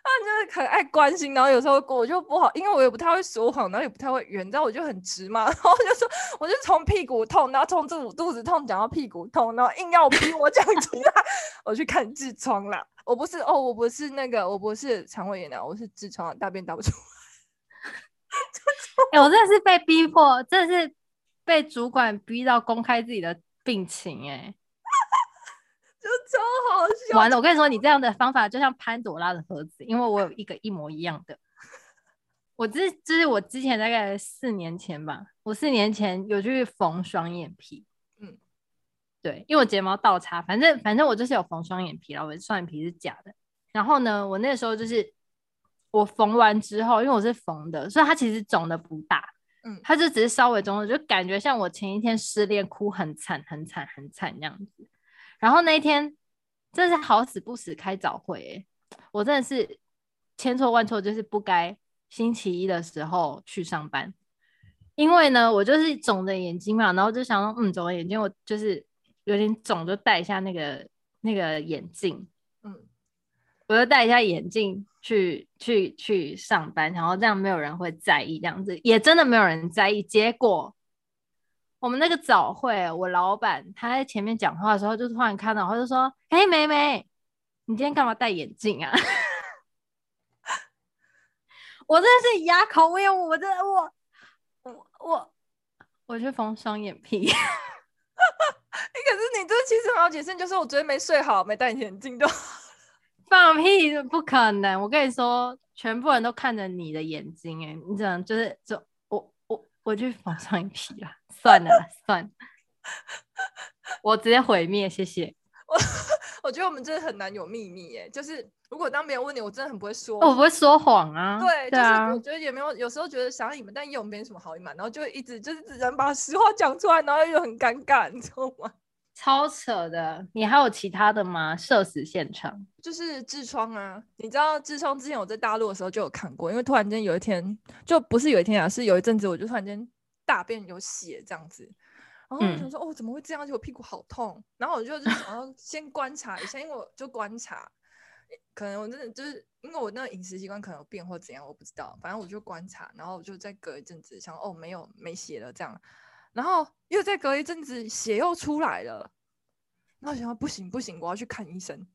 Speaker 2: 他就是很爱关心，然后有时候我就不好，因为我也不太会说谎，然后也不太会圆，你知道我就很直嘛，然后就说，我就从屁股痛，然后从肚肚子痛讲到屁股痛，然后硬要逼我讲出来，我去看痔疮啦。我不是哦，我不是那个，我不是肠胃炎的，我是痔疮，大便大不出来。
Speaker 1: 哎、我真的是被逼迫，真的是被主管逼到公开自己的病情、欸，哎。
Speaker 2: 就超好笑！
Speaker 1: 完了，我跟你说，你这样的方法就像潘朵拉的盒子，因为我有一个一模一样的。我之就是我之前大概四年前吧，我四年前有去缝双眼皮。嗯，对，因为我睫毛倒插，反正反正我就是有缝双眼皮，然后我的双眼皮是假的。然后呢，我那时候就是我缝完之后，因为我是缝的，所以它其实肿的不大。嗯，它就只是稍微肿了，就感觉像我前一天失恋哭很惨很惨很惨那样子。然后那一天真的是好死不死开早会，欸，我真的是千错万错，就是不该星期一的时候去上班，因为呢，我就是肿着眼睛嘛，然后就想说，嗯，肿着眼睛，我就是有点肿，就戴一下那个那个眼镜，嗯，我就戴一下眼镜去去去上班，然后这样没有人会在意，这样子也真的没有人在意，结果。我们那个早会，我老板他在前面讲话的时候，就突然看到，他就说：“嘿，妹妹，你今天干嘛戴眼镜啊？” 我真的是哑口无言，我真的我我我我去缝双眼皮。
Speaker 2: 欸、可是你这其实很好解释，就是我昨天没睡好，没戴眼镜都
Speaker 1: 放屁，不可能！我跟你说，全部人都看着你的眼睛，哎，你这样就是就我去往上一批啦，算了算了，我直接毁灭，谢谢。
Speaker 2: 我我觉得我们真的很难有秘密，耶，就是如果当别人问你，我真的很不会说，
Speaker 1: 我不会说谎啊。
Speaker 2: 对，对啊，就是我觉得也没有，有时候觉得想要隐瞒，但又没什么好隐瞒，然后就一直就是只能把实话讲出来，然后又很尴尬，你知道吗？
Speaker 1: 超扯的，你还有其他的吗？社死现场。
Speaker 2: 就是痔疮啊，你知道痔疮之前我在大陆的时候就有看过，因为突然间有一天，就不是有一天啊，是有一阵子我就突然间大便有血这样子，然后我想说、嗯、哦怎么会这样，就我屁股好痛，然后我就就想要先观察一下，因为我就观察，可能我真的就是因为我那个饮食习惯可能有变或怎样，我不知道，反正我就观察，然后我就再隔一阵子想哦没有没血了这样。然后又再隔一阵子，血又出来了。然后想说不行不行，我要去看医生。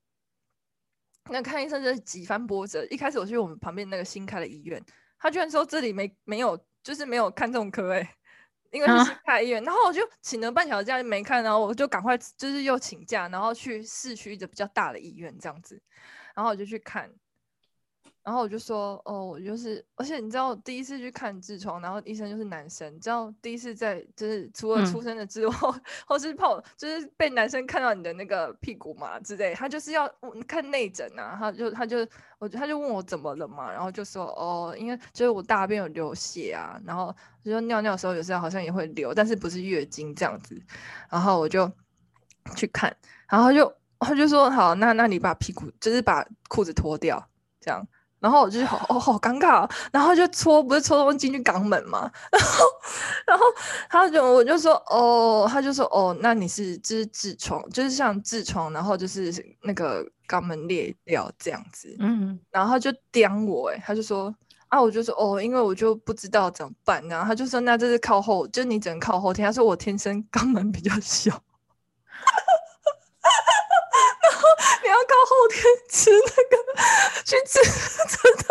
Speaker 2: 那看医生就是几番波折。一开始我去我们旁边那个新开的医院，他居然说这里没没有，就是没有看这种科诶，因为是新开医院。啊、然后我就请了半小时假没看，然后我就赶快就是又请假，然后去市区的比较大的医院这样子，然后我就去看。然后我就说，哦，我就是，而且你知道，第一次去看痔疮，然后医生就是男生，你知道，第一次在就是除了出生的之后，嗯、或是泡，就是被男生看到你的那个屁股嘛之类，他就是要看内诊啊，他就他就我他就问我怎么了嘛，然后就说，哦，因为就是我大便有流血啊，然后就说尿尿的时候有时候好像也会流，但是不是月经这样子，然后我就去看，然后就他就说，好，那那你把屁股就是把裤子脱掉，这样。然后我就好哦，好尴尬，然后就戳，不是戳东西进去肛门嘛，然后，然后他就我就说哦，他就说哦，那你是就是痔疮，就是像痔疮，然后就是那个肛门裂掉这样子，嗯，然后他就刁我，诶，他就说啊，我就说哦，因为我就不知道怎么办，然后他就说那这是靠后，就你只能靠后天，他说我天生肛门比较小。你 要靠后天吃那个，去吃真的，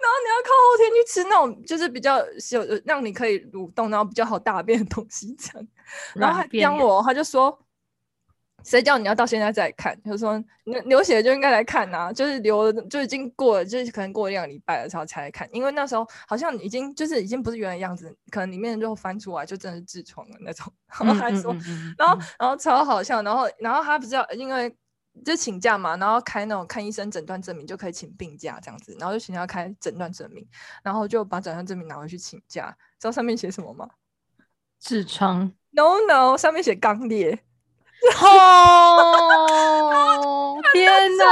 Speaker 2: 然后你要靠后天去吃那种，就是比较有让你可以蠕动，然后比较好大便的东西这样。然后还刁我，他就说，谁叫你要到现在再看？他就说流流血就应该来看呐、啊，就是流就已经过了，就是可能过一两个礼拜了，然后才来看，因为那时候好像已经就是已经不是原来样子，可能里面就翻出来就真的是痔疮的那种。然后还说，嗯嗯嗯嗯然后然后超好笑，然后然后他不知道因为。就请假嘛，然后开那种看医生诊断证明就可以请病假这样子，然后就请他开诊断证明，然后就把诊断证明拿回去请假，知道上面写什么吗？
Speaker 1: 痔疮
Speaker 2: ？No No，上面写肛裂。
Speaker 1: 哦，天哪！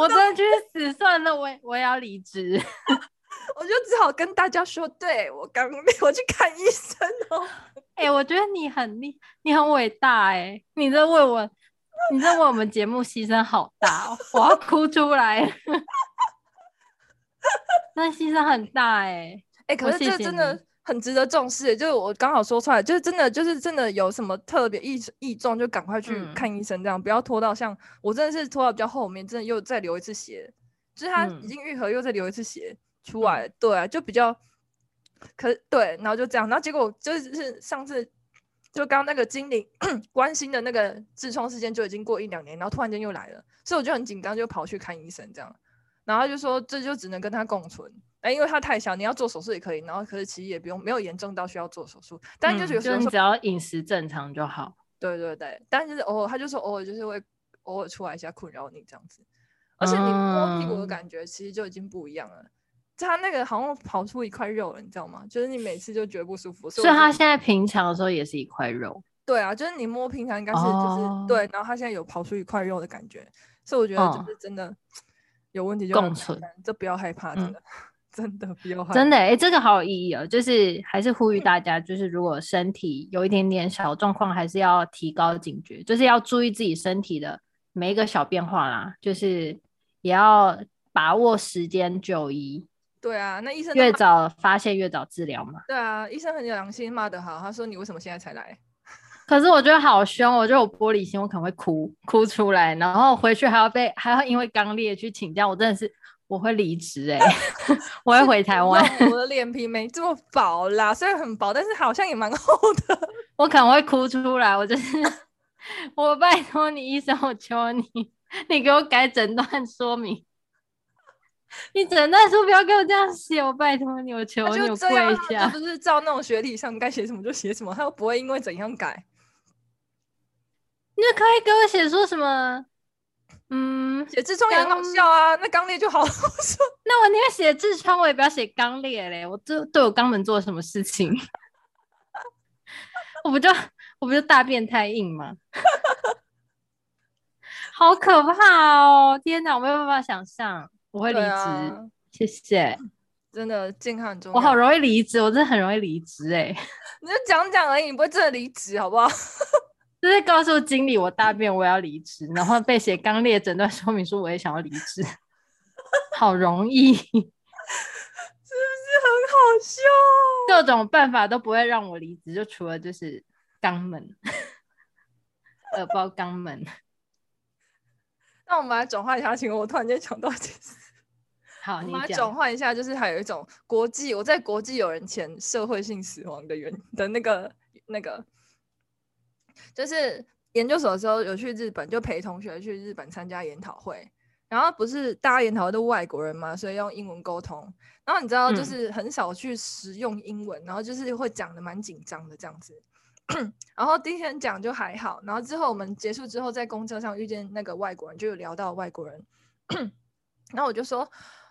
Speaker 1: 我真的去死算了，我我也要离职。
Speaker 2: 我就只好跟大家说，对我肛裂，我去看医生哦。
Speaker 1: 哎、欸，我觉得你很厉，你很伟大哎、欸，你在为我。你认为我们节目牺牲好大哦，我要哭出来。那牺牲很大哎、欸，
Speaker 2: 哎、欸，可是这真的很值得重视。就是我刚好说出来，就是真的，就是真的有什么特别异异状，就赶快去看医生，这样、嗯、不要拖到像我真的是拖到比较后面，真的又再流一次血，就是他已经愈合，又再流一次血出来，嗯、对啊，就比较可对，然后就这样，然后结果就是上次。就刚刚那个精灵 关心的那个痔疮事件就已经过一两年，然后突然间又来了，所以我就很紧张，就跑去看医生这样。然后就说这就只能跟他共存，哎，因为他太小，你要做手术也可以，然后可是其实也不用没有严重到需要做手术，但就是有时候、
Speaker 1: 嗯、就你只要饮食正常就好。
Speaker 2: 对对对，但就是偶尔他就说偶尔就是会偶尔出来一下困扰你这样子，而且你摸屁股的感觉其实就已经不一样了。他那个好像跑出一块肉了，你知道吗？就是你每次就觉得不舒服，
Speaker 1: 所以他现在平常的时候也是一块肉。
Speaker 2: 对啊，就是你摸平常应该是就是、哦、对，然后他现在有跑出一块肉的感觉，所以我觉得就是真的有问题就
Speaker 1: 共存，
Speaker 2: 这不要害怕，真的、嗯、真的不要害怕。
Speaker 1: 真的哎、欸，这个好有意义哦，就是还是呼吁大家，就是如果身体有一点点小状况，还是要提高警觉，就是要注意自己身体的每一个小变化啦，就是也要把握时间就医。
Speaker 2: 对啊，那医生
Speaker 1: 越早发现越早治疗嘛。
Speaker 2: 对啊，医生很有良心，骂得好。他说：“你为什么现在才来？”
Speaker 1: 可是我觉得好凶，我觉得我玻璃心，我可能会哭哭出来，然后回去还要被还要因为肛裂去请假，我真的是我会离职哎，我会回台湾。
Speaker 2: 我的 脸皮没这么薄啦，虽然很薄，但是好像也蛮厚的。
Speaker 1: 我可能会哭出来。我就是，我拜托你，医生，我求你，你给我改诊断说明。你诊断书不要给我这样写，我拜托你，我求你，我跪一下。
Speaker 2: 就，就是照那种学历上该写什么就写什么，他又不会因为怎样改。
Speaker 1: 你就可以给我写说什么？嗯，
Speaker 2: 写痔疮也很好笑啊，那肛裂就好 说。
Speaker 1: 那我宁愿写痔疮，我也不要写肛裂嘞。我对对我肛门做了什么事情？我不就我不就大便太硬吗？好可怕哦！天哪，我没有办法想象。我会离职，啊、谢谢。
Speaker 2: 真的健康很重要。
Speaker 1: 我好容易离职，我真的很容易离职哎。
Speaker 2: 你就讲讲而已，你不会真的离职，好不好？
Speaker 1: 就是告诉经理我大便我要离职，然后被写肛裂诊断说明书，我也想要离职，好容易，是不
Speaker 2: 是很好笑？
Speaker 1: 各种办法都不会让我离职，就除了就是肛门，耳包肛门。
Speaker 2: 那我们来转换一下情况，我突然间想到一件事。
Speaker 1: 好，
Speaker 2: 我们来转换一下，就是还有一种国际，我在国际友人前社会性死亡的原的那个那个，就是研究所的时候有去日本，就陪同学去日本参加研讨会，然后不是大家研讨会都外国人嘛，所以用英文沟通，然后你知道就是很少去使用英文，嗯、然后就是会讲的蛮紧张的这样子。然后第一天讲就还好，然后之后我们结束之后，在公车上遇见那个外国人，就有聊到外国人，然后我就说，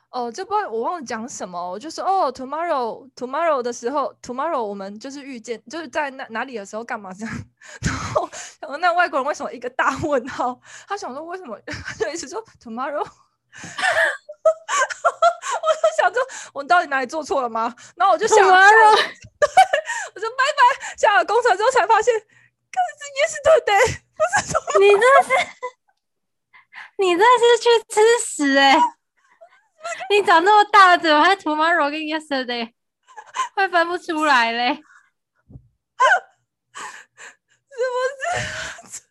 Speaker 2: 哦，这不我忘了讲什么，我就说，哦，tomorrow tomorrow 的时候，tomorrow 我们就是遇见，就是在那哪里的时候干嘛这样，然后那外国人为什么一个大问号？他想说为什么，他就一直说 tomorrow，就想说我到底哪里做错了吗？然后我就想。我说拜拜，下了公车之后才发现，可是 yesterday，不是说
Speaker 1: 你这是，你这是去吃屎哎、欸！你长那么大了，怎么还 tomorrow 跟 yesterday 会分不出来嘞？
Speaker 2: 是不是？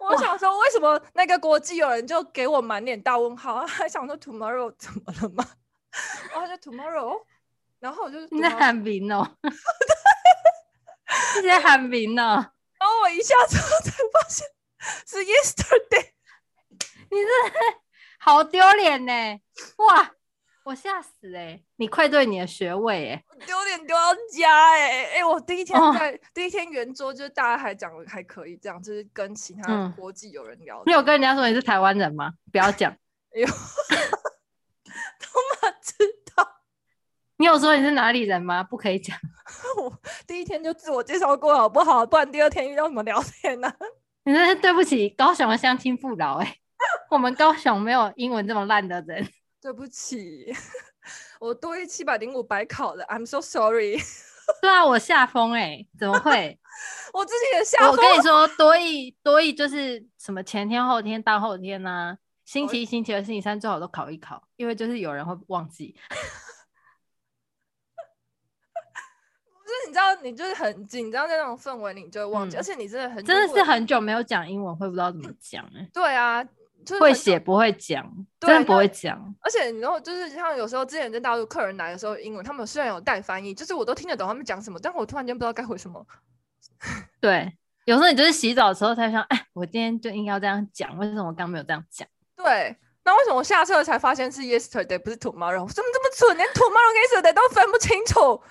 Speaker 2: 我想说，为什么那个国际友人就给我满脸大问号，还想说 tomorrow 怎么了吗？然后就 tomorrow。然后我就
Speaker 1: 你在喊名哦，你在喊名哦。
Speaker 2: 然后我一下车才发现是 yesterday，
Speaker 1: 你这 好丢脸呢！哇，我吓死哎！你愧对你的学位哎，
Speaker 2: 丢脸丢到家哎哎！我第一天在、哦、第一天圆桌，就是大家还讲的还可以，这样就是跟其他国际友人聊、嗯。
Speaker 1: 你有跟人家说你是台湾人吗？不要讲，
Speaker 2: 哎呦，他妈知道。
Speaker 1: 你有说你是哪里人吗？不可以讲。
Speaker 2: 我第一天就自我介绍过好不好？不然第二天遇到什么聊天呢、啊？
Speaker 1: 你真是对不起高雄的乡亲父老哎、欸，我们高雄没有英文这么烂的人。
Speaker 2: 对不起，我多一七百零五白考的，I'm so sorry。
Speaker 1: 对啊，我下风哎、欸，怎么会？
Speaker 2: 我自己也下风。
Speaker 1: 我跟你说，多一多一就是什么前天、后天、大后天呐、啊，星期一、星期二、星期三最好都考一考，因为就是有人会忘记。
Speaker 2: 就是你知道，你就是很紧张在那种氛围里，你就会忘记。嗯、而且你真的很
Speaker 1: 真的是很久没有讲英文，会不知道怎么讲哎、欸。
Speaker 2: 对啊，就是、
Speaker 1: 会写不会讲，真的不会讲。
Speaker 2: 而且你知道，就是像有时候之前在大陆客人来的时候，英文他们虽然有带翻译，就是我都听得懂他们讲什么，但我突然间不知道该回什么。
Speaker 1: 对，有时候你就是洗澡的时候才想，哎，我今天就应该要这样讲，为什么我刚没有这样讲？
Speaker 2: 对，那为什么我下车才发现是 yesterday 不是 tomorrow？我怎么这么蠢，连 tomorrow 跟 yesterday 都分不清楚？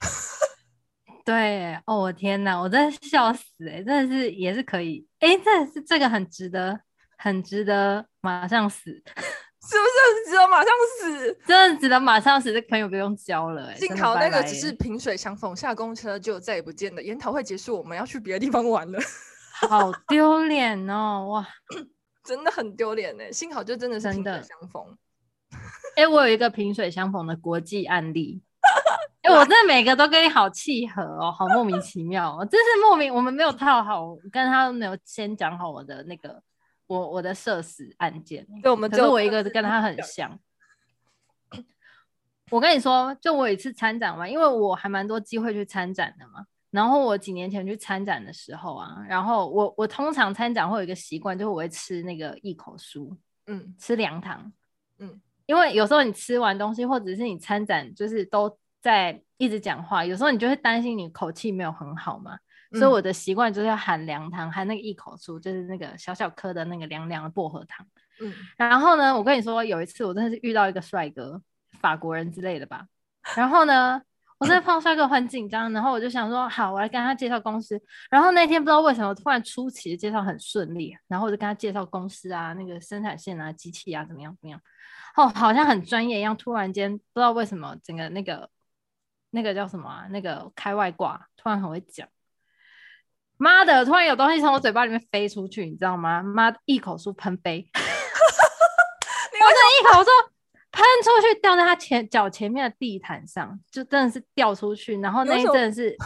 Speaker 1: 对哦，我天哪，我真的笑死哎，真的是也是可以哎，真的是这个很值得，很值得马上死，是不
Speaker 2: 是值得马上死？
Speaker 1: 真的值得马上死，这朋友不用交了哎。
Speaker 2: 幸好那个只是萍水相逢，下公车就再也不见了。研讨会结束，我们要去别的地方玩了，
Speaker 1: 好丢脸哦哇，
Speaker 2: 真的很丢脸呢。幸好就真的是萍水相逢。
Speaker 1: 哎，我有一个萍水相逢的国际案例。哎、欸，我真的每个都跟你好契合哦，好莫名其妙哦，真是莫名。我们没有套好，跟他都没有先讲好我的那个我我的社死案件。
Speaker 2: 对，我们
Speaker 1: 可是我一个跟他很像。我跟你说，就我有一次参展嘛，因为我还蛮多机会去参展的嘛。然后我几年前去参展的时候啊，然后我我通常参展会有一个习惯，就是我会吃那个一口酥，嗯，吃凉糖，嗯，因为有时候你吃完东西，或者是你参展，就是都。在一直讲话，有时候你就会担心你口气没有很好嘛。嗯、所以我的习惯就是要含凉糖，含那个一口酥，就是那个小小颗的那个凉凉的薄荷糖。嗯，然后呢，我跟你说，有一次我真的是遇到一个帅哥，法国人之类的吧。然后呢，我真的碰到帅哥很紧张，然后我就想说，好，我来跟他介绍公司。然后那天不知道为什么突然出奇的介绍很顺利，然后我就跟他介绍公司啊，那个生产线啊，机器啊，怎么样怎么样。哦，好像很专业一样。突然间不知道为什么，整个那个那个叫什么啊？那个开外挂，突然很会讲。妈的！突然有东西从我嘴巴里面飞出去，你知道吗？妈的，一口酥喷飞，我这一口酥喷出去，掉在他前脚前面的地毯上，就真的是掉出去。然后那一阵是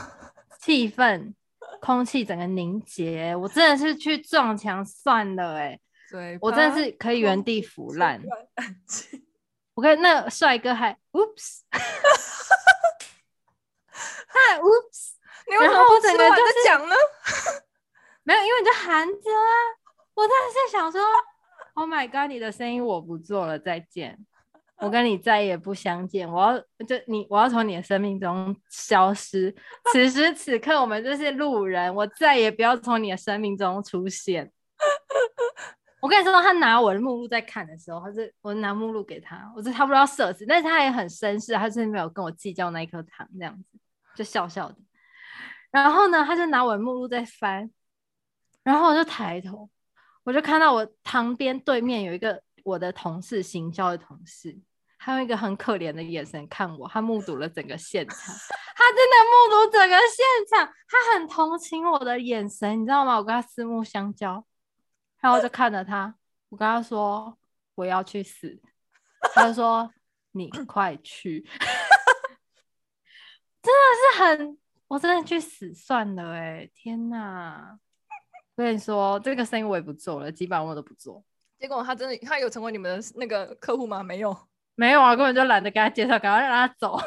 Speaker 1: 气氛，空气整个凝结，我真的是去撞墙算了哎、欸，我真的是可以原地腐烂。我跟那帅哥还，oops，他 oops。
Speaker 2: 你为什么不整个就讲呢？
Speaker 1: 没有，因为你就含着啊！我当时在想说，Oh my god，你的声音我不做了，再见，我跟你再也不相见，我要就你，我要从你的生命中消失。此时此刻，我们就是路人，我再也不要从你的生命中出现。我跟你说，他拿我的目录在看的时候，他是我拿目录给他，我是差不多要射死，但是他也很绅士，他就是没有跟我计较那一颗糖，这样子就笑笑的。然后呢，他就拿我的目录在翻，然后我就抬头，我就看到我旁边对面有一个我的同事，行销的同事，他用一个很可怜的眼神看我，他目睹了整个现场，他真的目睹整个现场，他很同情我的眼神，你知道吗？我跟他四目相交，然后我就看着他，我跟他说我要去死，他就说你快去，真的是很。我真的去死算了哎、欸！天哪！我跟你说，这个生意我也不做了，几百万我都不做。
Speaker 2: 结果他真的，他有成为你们的那个客户吗？没有，
Speaker 1: 没有啊，根本就懒得给他介绍，赶快让他走。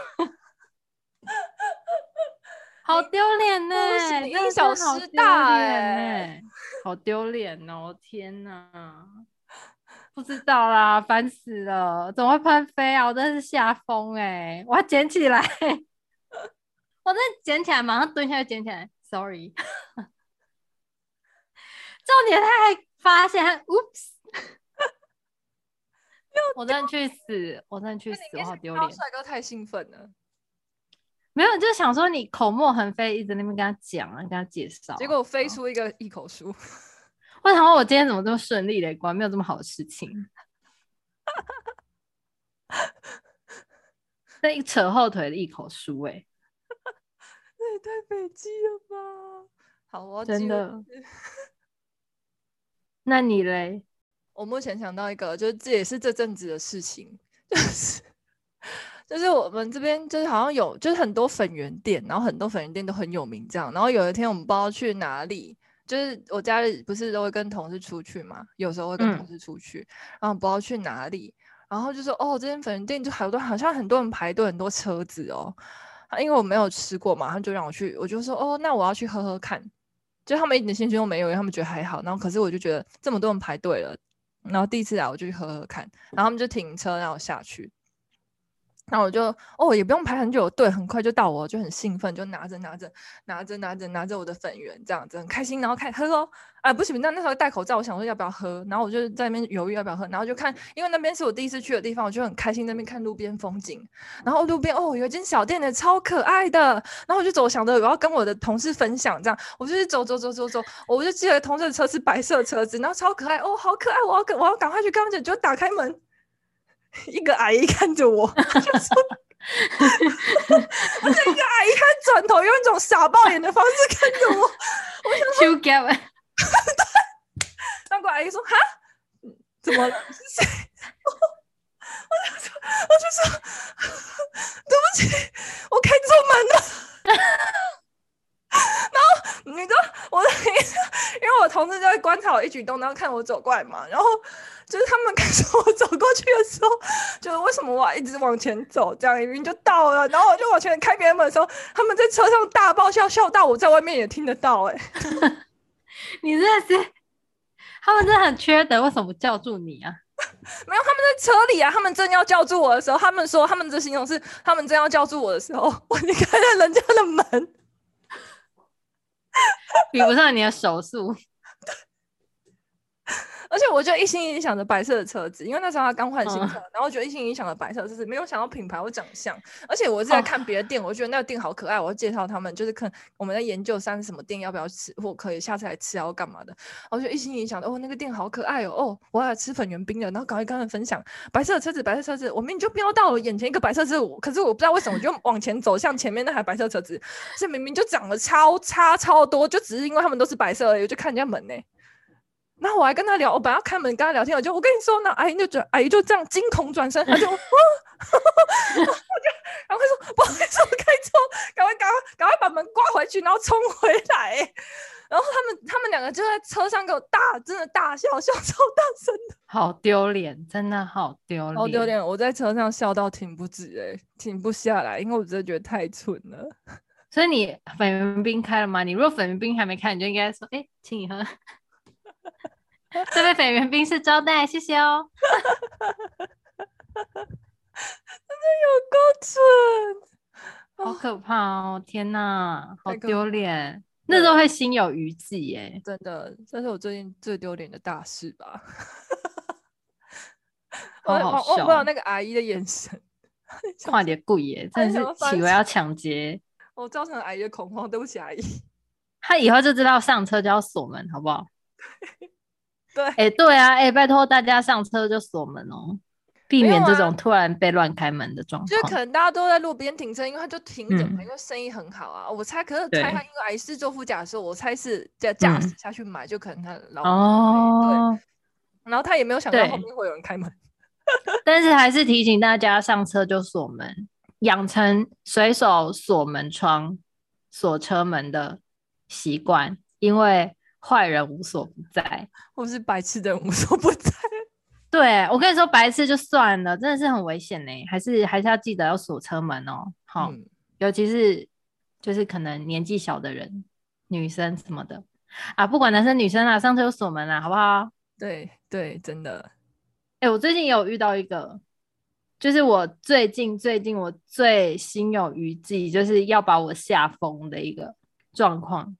Speaker 1: 好丢脸呢！因小失大哎、欸，好丢脸哦！天哪！不知道啦，烦死了！怎么会喷飞啊？我真的是吓疯哎！我要捡起来。我真的捡起来，马上蹲下去捡起来。Sorry，重点他还发现，Oops！我真的去死，我真的去死，我好丢脸。
Speaker 2: 帅哥太兴奋了，
Speaker 1: 没有，就是想说你口沫横飞，一直在那边跟他讲啊，跟他介绍，
Speaker 2: 结果飞出一个一口酥。
Speaker 1: 我想问，我今天怎么这么顺利嘞？果然没有这么好的事情。那一扯后腿的一口酥，哎。
Speaker 2: 也太北极了吧！好，我
Speaker 1: 真的。那你嘞？
Speaker 2: 我目前想到一个，就是这也是这阵子的事情，就是就是我们这边就是好像有，就是很多粉圆店，然后很多粉圆店都很有名这样。然后有一天我们不知道去哪里，就是我家里不是都会跟同事出去嘛，有时候会跟同事出去，嗯、然后不知道去哪里，然后就说哦，这间粉圆店就好多，好像很多人排队，很多车子哦。因为我没有吃过嘛，他就让我去，我就说哦，那我要去喝喝看。就他们一点兴趣都没有，因为他们觉得还好。然后可是我就觉得这么多人排队了，然后第一次来我就去喝喝看。然后他们就停车让我下去。那我就哦，也不用排很久，对，很快就到我，就很兴奋，就拿着拿着拿着拿着拿着我的粉圆，这样子很开心，然后开喝哦。啊，不行，那那时候戴口罩，我想说要不要喝，然后我就在那边犹豫要不要喝，然后就看，因为那边是我第一次去的地方，我就很开心那边看路边风景，然后路边哦有一间小店的超可爱的，然后我就走，想着我要跟我的同事分享，这样我就去走走走走走，我就记得同事的车是白色车子，然后超可爱哦，好可爱，我要我要赶快去跟他们讲，就打开门。一个阿姨看着我，就说：“而且一个阿姨还转头用一种傻爆眼的方式看着我。”我想说：“对。”那个阿姨说：“哈，怎么了？是谁？” 我就说：“我就说，对不起，我开错门了。”然后你知道我的，因为我同事就会观察我一举动，然后看我走过来嘛。然后就是他们看着我走过去的时候，就为什么我要一直往前走？这样明明就到了。然后我就往前开别人门的时候，他们在车上大爆笑，笑到我在外面也听得到。哎，
Speaker 1: 你认识？他们真的很缺德，为什么不叫住你啊？
Speaker 2: 没有，他们在车里啊，他们正要叫住我的时候，他们说他们的形容是他们正要叫住我的时候，我离开了人家的门，
Speaker 1: 比不上你的手速。
Speaker 2: 而且我就一心一意想着白色的车子，因为那时候他刚换新车，
Speaker 1: 嗯、
Speaker 2: 然后就一心一意想着白色，车子没有想到品牌或长相。而且我是在看别的店，哦、我觉得那个店好可爱，我要介绍他们，就是看我们在研究三什么店要不要吃，或可以下次来吃啊，或干嘛的。我就一心一意想着，哦，那个店好可爱哦，哦，我要吃粉圆冰的，然后赶快跟他们分享白色的车子，白色车子，我明明就飙到了眼前一个白色车子，可是我不知道为什么，我就往前走向前面那台白色车子，这明明就长得超差超多，就只是因为他们都是白色而已，我就看人家门呢。然后我还跟他聊，我本来要开门跟他聊天，我就我跟你说，那阿姨就转，阿姨就这样惊恐转身，他就，我就，然后他说不好意思，我开错，赶快赶快赶快把门挂回去，然后冲回来，然后他们他们两个就在车上给我大真的大笑，笑超大声的，
Speaker 1: 好丢脸，真的好丢脸，
Speaker 2: 好丢脸，我在车上笑到停不止，哎，停不下来，因为我真的觉得太蠢了。
Speaker 1: 所以你粉圆冰开了吗？你如果粉圆冰还没开，你就应该说，哎，请你喝。这位粉圆冰是招待，谢谢哦。
Speaker 2: 真的有够蠢，
Speaker 1: 好可怕哦！天哪，好丢脸，那时候会心有余悸耶。
Speaker 2: 真的，这是我最近最丢脸的大事吧。
Speaker 1: 好好笑，
Speaker 2: 我不知道那个阿姨的眼神，
Speaker 1: 快点跪耶！真的是以为要抢劫，
Speaker 2: 我造成阿姨的恐慌，对不起阿姨。
Speaker 1: 他以后就知道上车就要锁门，好不好？
Speaker 2: 对，
Speaker 1: 哎、欸，对啊，哎、欸，拜托大家上车就锁门哦，避免这种突然被乱开门的状况。
Speaker 2: 啊、就是可能大家都在路边停车，因为他就停着，
Speaker 1: 嗯、
Speaker 2: 因为生意很好啊。我猜，可是猜他因为还是坐副驾的时候，我猜是在驾驶下去买，嗯、就可能他老
Speaker 1: 哦，
Speaker 2: 对。然后他也没有想到后面会有人开门，
Speaker 1: 但是还是提醒大家上车就锁门，养成随手锁门窗、锁车门的习惯，因为。坏人无所不在，
Speaker 2: 或是白痴的人无所不在。
Speaker 1: 对，我跟你说，白痴就算了，真的是很危险呢。还是还是要记得要锁车门哦。好，嗯、尤其是就是可能年纪小的人，女生什么的啊，不管男生女生啊，上车就锁门啊，好不好？
Speaker 2: 对对，真的。
Speaker 1: 哎、欸，我最近有遇到一个，就是我最近最近我最心有余悸，就是要把我吓疯的一个状况。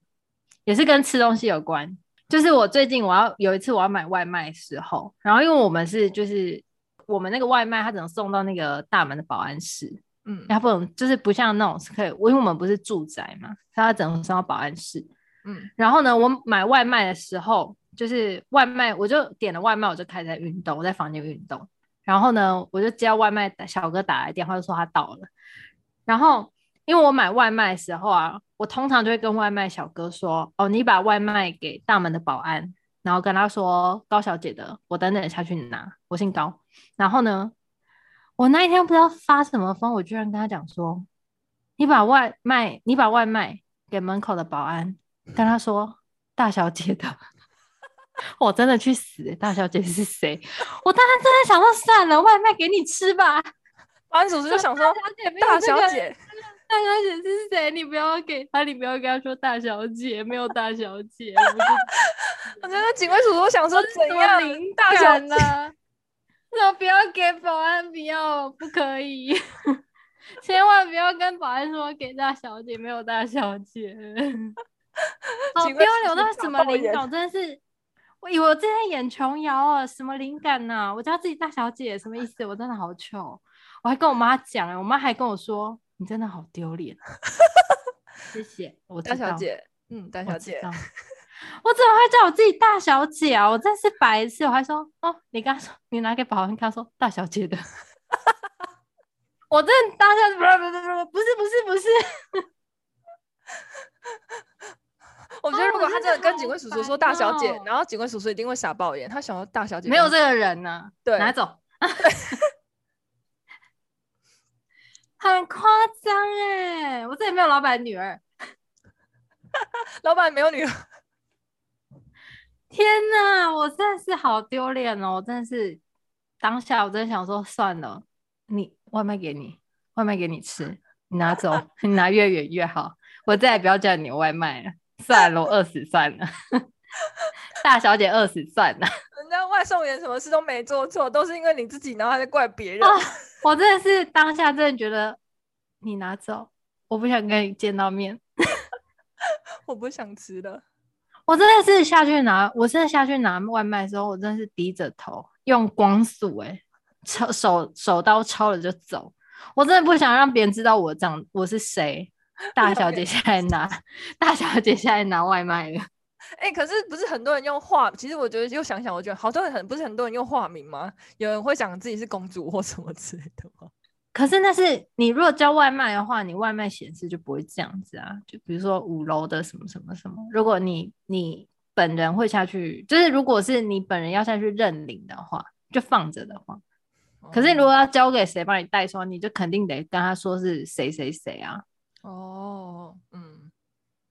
Speaker 1: 也是跟吃东西有关，就是我最近我要有一次我要买外卖的时候，然后因为我们是就是我们那个外卖它只能送到那个大门的保安室，嗯，它不能就是不像那种是可以，因为我们不是住宅嘛，它只能送到保安室，嗯，然后呢，我买外卖的时候，就是外卖我就点了外卖，我就开始在运动，我在房间运动，然后呢，我就接到外卖小哥打来电话，就说他到了，然后。因为我买外卖的时候啊，我通常就会跟外卖小哥说：“哦，你把外卖给大门的保安，然后跟他说高小姐的，我等等下去拿。我姓高。”然后呢，我那一天不知道发什么疯，我居然跟他讲说：“你把外卖，你把外卖给门口的保安，跟他说大小姐的。”我真的去死！大小姐是谁？我当然真的想说算了，外卖给你吃吧。
Speaker 2: 保安叔叔就想说 大小姐。
Speaker 1: 大小姐是谁？你不要给他，你不要跟他说大小姐，没有大小姐。
Speaker 2: 我 觉得警卫叔叔想说怎样大小呢？
Speaker 1: 那不要给保安，不要，不可以，千万不要跟保安说给大小姐，没有大小姐。好丢脸，那什么领导真的是，我以为我正在演琼瑶啊，什么灵感呢、啊？我叫自己大小姐，什么意思？我真的好糗，我还跟我妈讲，我妈还跟我说。你真的好丢脸，谢谢我
Speaker 2: 大小姐，嗯，大小姐，
Speaker 1: 我，我怎么会叫我自己大小姐啊？我真是白痴，我还说哦，你刚说你拿给保安看，说大小姐的，我真的大小姐，不不不不是不是不是，
Speaker 2: 我觉得如果他真的跟警卫叔叔说大小姐，哦、然后警卫叔叔一定会傻爆眼，他想要大小姐，
Speaker 1: 没有这个人呢、啊，
Speaker 2: 对，
Speaker 1: 拿走。很夸张哎！我这里没有老板女儿，
Speaker 2: 老板没有女儿。
Speaker 1: 天哪，我真的是好丢脸哦！我真的是当下，我真的想说算了，你外卖给你，外卖给你吃，你拿走，你拿越远越好。我再也不要叫你外卖了，算了，我饿死算了。大小姐饿死算了。
Speaker 2: 人家外送员什么事都没做错，都是因为你自己，然后还在怪别人。
Speaker 1: 哦，我真的是当下真的觉得你拿走，我不想跟你见到面，
Speaker 2: 我不想吃了。
Speaker 1: 我真的是下去拿，我真的下去拿外卖的时候，我真的是低着头用光速哎、欸，抄手手刀抄了就走。我真的不想让别人知道我长我是谁。大小姐现在拿，大小姐现在拿外卖了。
Speaker 2: 哎、欸，可是不是很多人用化？其实我觉得又想想，我觉得好多人很不是很多人用化名吗？有人会讲自己是公主或什么之类的吗？
Speaker 1: 可是那是你如果叫外卖的话，你外卖显示就不会这样子啊。就比如说五楼的什么什么什么，如果你你本人会下去，就是如果是你本人要下去认领的话，就放着的话。可是如果要交给谁帮你代收，你就肯定得跟他说是谁谁谁啊。
Speaker 2: 哦，嗯，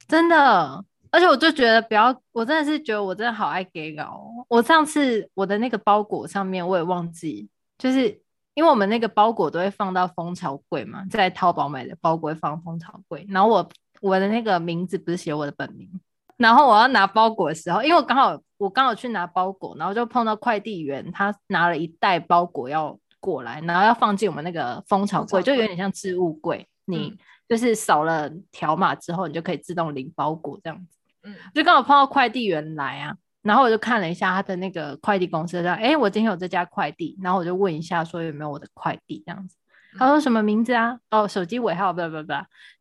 Speaker 1: 真的，而且我就觉得不要，我真的是觉得我真的好爱给稿。我上次我的那个包裹上面我也忘记，就是因为我们那个包裹都会放到蜂巢柜嘛，在淘宝买的包裹会放蜂巢柜，然后我我的那个名字不是写我的本名，然后我要拿包裹的时候，因为我刚好我刚好去拿包裹，然后就碰到快递员，他拿了一袋包裹要过来，然后要放进我们那个蜂巢柜，就有点像置物柜，你。嗯就是扫了条码之后，你就可以自动领包裹这样子。嗯，就刚好碰到快递员来啊，然后我就看了一下他的那个快递公司，说：“哎，我今天有这家快递。”然后我就问一下，说有没有我的快递这样子。他说什么名字啊？哦，手机尾号，不不不。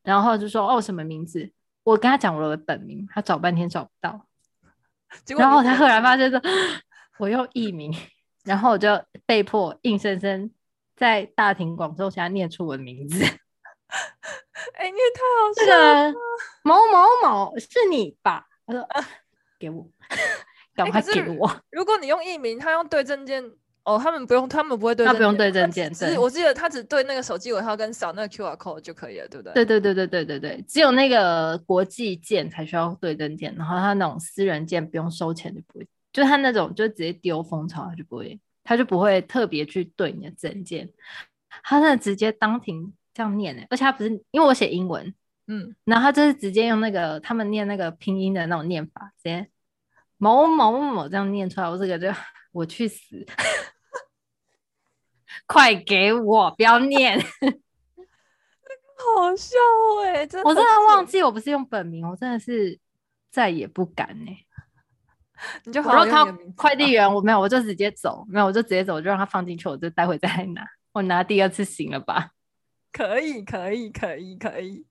Speaker 1: 然后就说：“哦，什么名字？”我跟他讲我的本名，他找半天找不到。然后他赫然发现说：“我用艺名。”然后我就被迫硬生生在大庭广众下念出我的名字。
Speaker 2: 哎、欸，你也太好笑了！
Speaker 1: 这个某某某是你吧？他说：“啊，给我，赶快给我。欸”
Speaker 2: 如果你用艺名，他用对证件哦，他们不用，他们不会对，
Speaker 1: 他不用对证件。是
Speaker 2: 我记得他只对那个手机尾号跟扫那个 QR code 就可以了，对不对？
Speaker 1: 对对对对对对对，只有那个国际件才需要对证件，然后他那种私人件不用收钱就不会，就他那种就直接丢蜂巢，他就不会，他就不会特别去对你的证件，他那直接当庭。这样念呢，而且他不是因为我写英文，嗯，然后他就是直接用那个他们念那个拼音的那种念法，直接某某某某这样念出来，我这个就我去死，快给我，不要念，
Speaker 2: 好笑哎、欸，
Speaker 1: 我真的忘记我不是用本名，我真的是再也不敢呢、欸。
Speaker 2: 你就好好
Speaker 1: 看快递员，我没有，我就直接走，没有，我就直接走，我就让他放进去，我就待会再来拿，我拿第二次行了吧？
Speaker 2: 可以，可以，可以，可以。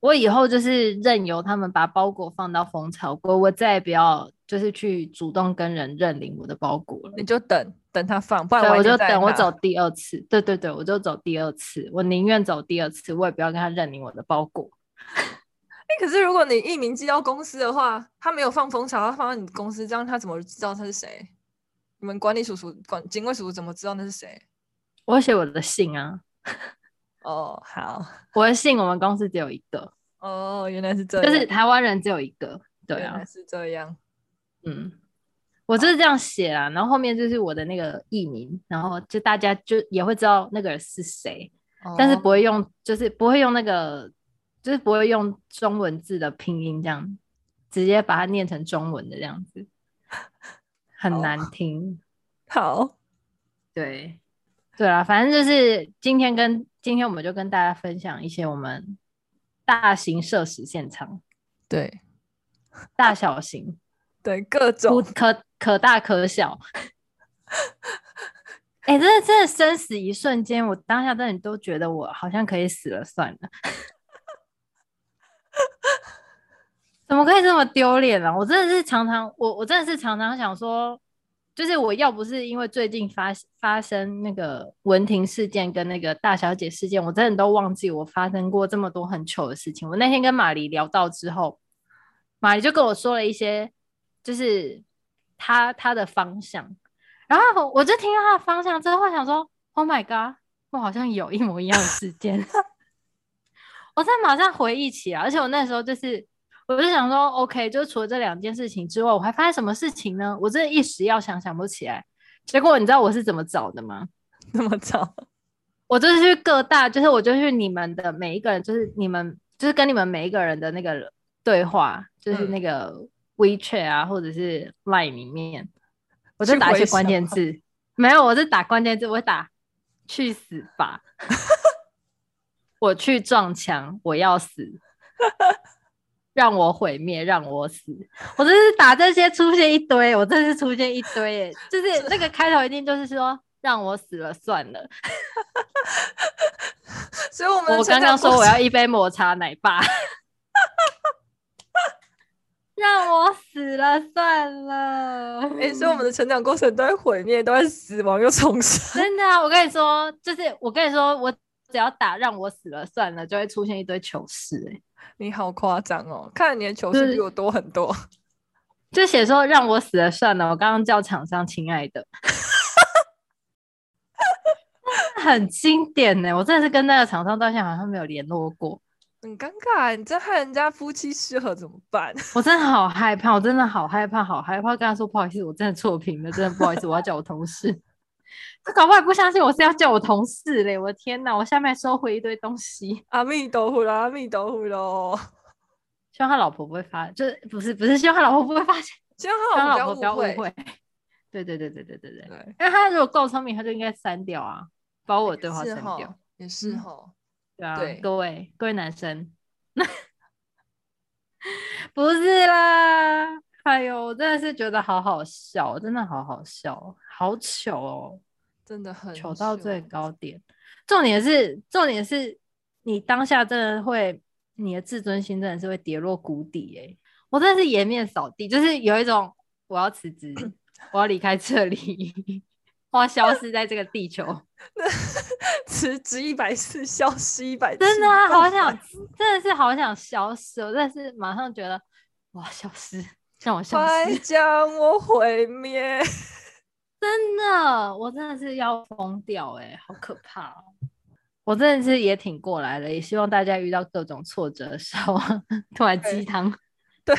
Speaker 1: 我以后就是任由他们把包裹放到蜂巢柜，我再也不要就是去主动跟人认领我的包裹了。
Speaker 2: 你就等等他放，不然我，
Speaker 1: 就等我走第二次。对对对，我就走第二次，我宁愿走第二次，我也不要跟他认领我的包裹。
Speaker 2: 哎、欸，可是如果你艺名寄到公司的话，他没有放蜂巢，他放到你公司，这样他怎么知道他是谁？你们管理叔叔、管警卫叔叔怎么知道那是谁？
Speaker 1: 我写我的信啊。
Speaker 2: 哦，好，
Speaker 1: 我的姓我们公司只有一个。
Speaker 2: 哦，原来是这样，
Speaker 1: 就是台湾人只有一个。对啊，
Speaker 2: 是这样。
Speaker 1: 嗯，我就是这样写啊，然后后面就是我的那个艺名，然后就大家就也会知道那个人是谁，哦，但是不会用，就是不会用那个，就是不会用中文字的拼音这样，直接把它念成中文的这样子，很难听。
Speaker 2: 好，
Speaker 1: 对。对啊，反正就是今天跟今天我们就跟大家分享一些我们大型社死现场，
Speaker 2: 对，
Speaker 1: 大小型，
Speaker 2: 对，各种
Speaker 1: 可可大可小。哎、欸，真的真的生死一瞬间，我当下真的都觉得我好像可以死了算了，怎么可以这么丢脸啊？我真的是常常，我我真的是常常想说。就是我要不是因为最近发发生那个文婷事件跟那个大小姐事件，我真的都忘记我发生过这么多很糗的事情。我那天跟玛丽聊到之后，玛丽就跟我说了一些，就是她她的方向，然后我就听到她的方向之后，想说：“Oh my god，我好像有一模一样的事件。”我在马上回忆起来，而且我那时候就是。我就想说，OK，就除了这两件事情之外，我还发生什么事情呢？我真的一时要想想不起来。结果你知道我是怎么找的吗？
Speaker 2: 怎么找？
Speaker 1: 我就是去各大，就是我就去你们的每一个人，就是你们，就是跟你们每一个人的那个对话，就是那个 WeChat 啊，或者是 Line 里面，我就打一些关键字。没有，我是打关键字，我会打去死吧，我去撞墙，我要死，让我毁灭，让我死。我就是打这些出现一堆，我真是出现一堆，就是那个开头一定就是说让我死了算了。
Speaker 2: 所以我们
Speaker 1: 我刚刚说我要一杯抹茶奶爸。让我死了算了。
Speaker 2: 哎、欸，所以我们的成长过程都在毁灭，都在死亡又重生。
Speaker 1: 真的啊，我跟你说，就是我跟你说，我只要打“让我死了算了”，就会出现一堆糗事、欸。哎，
Speaker 2: 你好夸张哦！看来你的糗事比我多很多。
Speaker 1: 就写说“让我死了算了”，我刚刚叫厂商“亲爱的”，很经典呢、欸。我真的是跟那个厂商到现在好像没有联络过。
Speaker 2: 很尴尬，你这害人家夫妻失和怎么办？
Speaker 1: 我真的好害怕，我真的好害怕，好害怕。跟他说不好意思，我真的错评了，真的不好意思，我要叫我同事。他搞不好也不相信我是要叫我同事嘞！我的天哪，我下面收回一堆东西。
Speaker 2: 阿弥陀佛啦，阿弥陀佛喽。
Speaker 1: 希望他老婆不会发，就是不是不是希望他老婆不会发现，
Speaker 2: 希望他老婆不要误会。
Speaker 1: 对对对对对对对，对因为他如果够聪明，他就应该删掉啊，把我的对话删掉。
Speaker 2: 也是吼。嗯
Speaker 1: 对啊，对各位各位男生，不是啦，哎呦，我真的是觉得好好笑，真的好好笑，好糗哦，
Speaker 2: 真的很
Speaker 1: 求到最高点。重点是，重点是你当下真的会，你的自尊心真的是会跌落谷底哎，我真的是颜面扫地，就是有一种我要辞职，我要离开这里。我要消失在这个地球，
Speaker 2: 辞职一百次，消失一百次，
Speaker 1: 真的啊，好想，真的是好想消失，我真的是马上觉得，哇，消失，让我消失，
Speaker 2: 快将我毁灭，
Speaker 1: 真的，我真的是要疯掉，哎，好可怕哦，我真的是也挺过来了，也希望大家遇到各种挫折的时候，突然鸡汤。
Speaker 2: 对，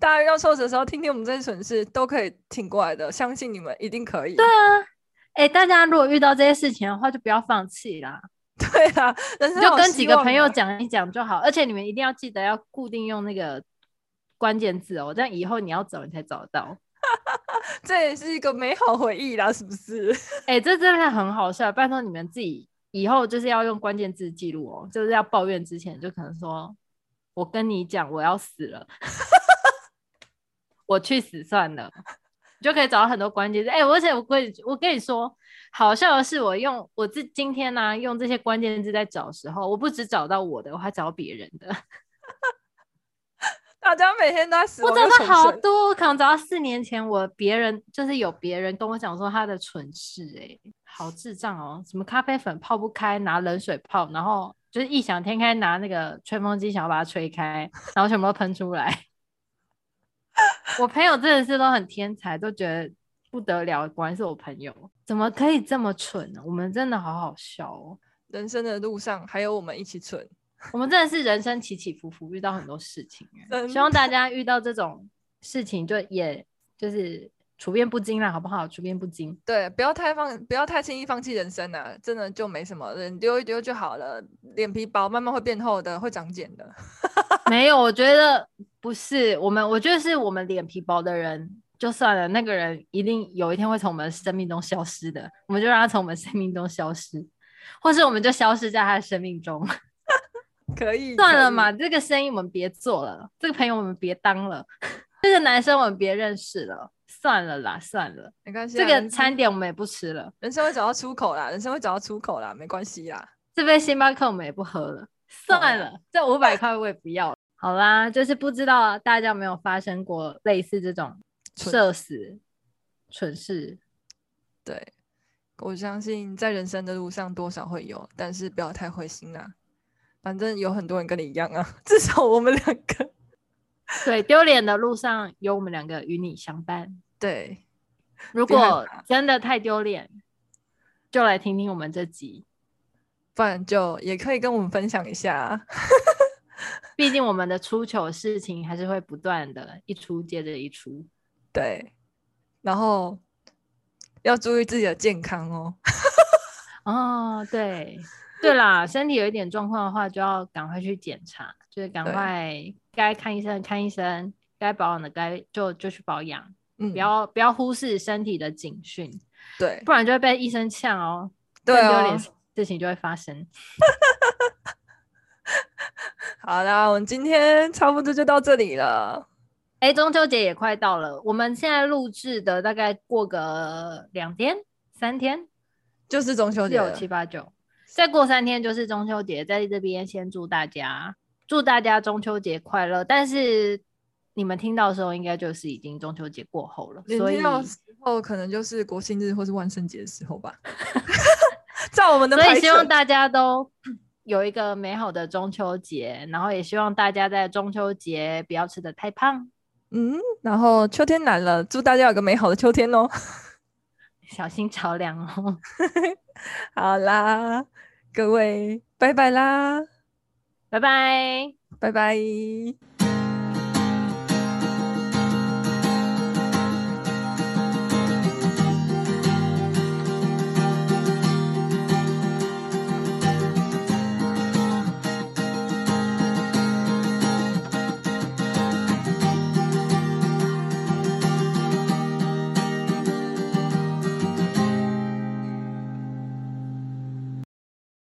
Speaker 2: 大家遇到挫折的时候，听听我们这些蠢事，都可以挺过来的，相信你们一定可以。
Speaker 1: 对啊。哎、欸，大家如果遇到这些事情的话，就不要放弃啦。
Speaker 2: 对啊，
Speaker 1: 就跟几个朋友讲一讲就好。而且你们一定要记得要固定用那个关键字哦，这样以后你要找你才找得到。
Speaker 2: 这也是一个美好回忆啦，是不是？
Speaker 1: 哎、这真的很好笑。拜托你们自己以后就是要用关键字记录哦，就是要抱怨之前就可能说：“我跟你讲，我要死了，我去死算了。”你就可以找到很多关键字，哎、欸，而且我跟你我跟你说，好笑的是，我用我这今天呢、用这些关键字在找时候，我不只找到我的，我还找别人的。
Speaker 2: 大家每天都在死，
Speaker 1: 我真的好多，我可能找到四年前我别人就是有别人跟我讲说他的蠢事、欸，哎，好智障哦，什么咖啡粉泡不开，拿冷水泡，然后就是异想天开拿那个吹风机想要把它吹开，然后全部都喷出来。我朋友真的是都很天才，都觉得不得了。果然是我朋友，怎么可以这么蠢呢？我们真的好好笑哦！
Speaker 2: 人生的路上还有我们一起蠢，
Speaker 1: 我们真的是人生起起伏伏，遇到很多事情。希望大家遇到这种事情，就也就是处变不惊啦，好不好？处变不惊，
Speaker 2: 对，不要太放，不要太轻易放弃人生啊！真的就没什么，人丢一丢就好了。脸皮薄，慢慢会变厚的，会长茧的。
Speaker 1: 没有，我觉得。不是我们，我觉得是我们脸皮薄的人就算了，那个人一定有一天会从我们生命中消失的，我们就让他从我们生命中消失，或是我们就消失在他的生命中。
Speaker 2: 可以，
Speaker 1: 算了嘛，这个生意我们别做了，这个朋友我们别当了，这个男生我们别认识了，算了啦，算了，
Speaker 2: 没关系，
Speaker 1: 这个餐点我们也不吃了，
Speaker 2: 人生会找到出口啦，人生会找到出口啦，没关系啦，
Speaker 1: 这杯星巴克我们也不喝了，算了，这五百块我也不要了。好啦，就是不知道大家有没有发生过类似这种社死蠢事。
Speaker 2: 对，我相信在人生的路上多少会有，但是不要太灰心啦。反正有很多人跟你一样啊，至少我们两个。对，
Speaker 1: 丢脸的路上有我们两个与你相伴。
Speaker 2: 对，
Speaker 1: 如果真的太丢脸，就来听听我们这集，
Speaker 2: 不然就也可以跟我们分享一下。
Speaker 1: 毕竟我们的出糗事情还是会不断的，一出接着一出。
Speaker 2: 对，然后要注意自己的健康哦。
Speaker 1: 哦，对，对啦，身体有一点状况的话，就要赶快去检查，就是赶快该看医生看医生，该保养的该就就去保养，
Speaker 2: 嗯，
Speaker 1: 不要不要忽视身体的警讯，
Speaker 2: 对，
Speaker 1: 不然就会被医生呛哦，
Speaker 2: 对哦，
Speaker 1: 丢脸事情就会发生。
Speaker 2: 好啦，我们今天差不多就到这里了。
Speaker 1: 哎，中秋节也快到了，我们现在录制的大概过个两天、三天，
Speaker 2: 就是中秋节，
Speaker 1: 六七八九，再过三天就是中秋节。在这边先祝大家，祝大家中秋节快乐。但是你们听到的时候，应该就是已经中秋节过后了，所以
Speaker 2: 到时候可能就是国庆日或是万圣节的时候吧。在我们的，
Speaker 1: 所以希望大家都有一个美好的中秋节，然后也希望大家在中秋节不要吃的太胖。
Speaker 2: 嗯，然后秋天来了，祝大家有个美好的秋天哦！
Speaker 1: 小心着凉哦。
Speaker 2: 好啦，各位，拜拜啦，
Speaker 1: 拜拜，
Speaker 2: 拜拜。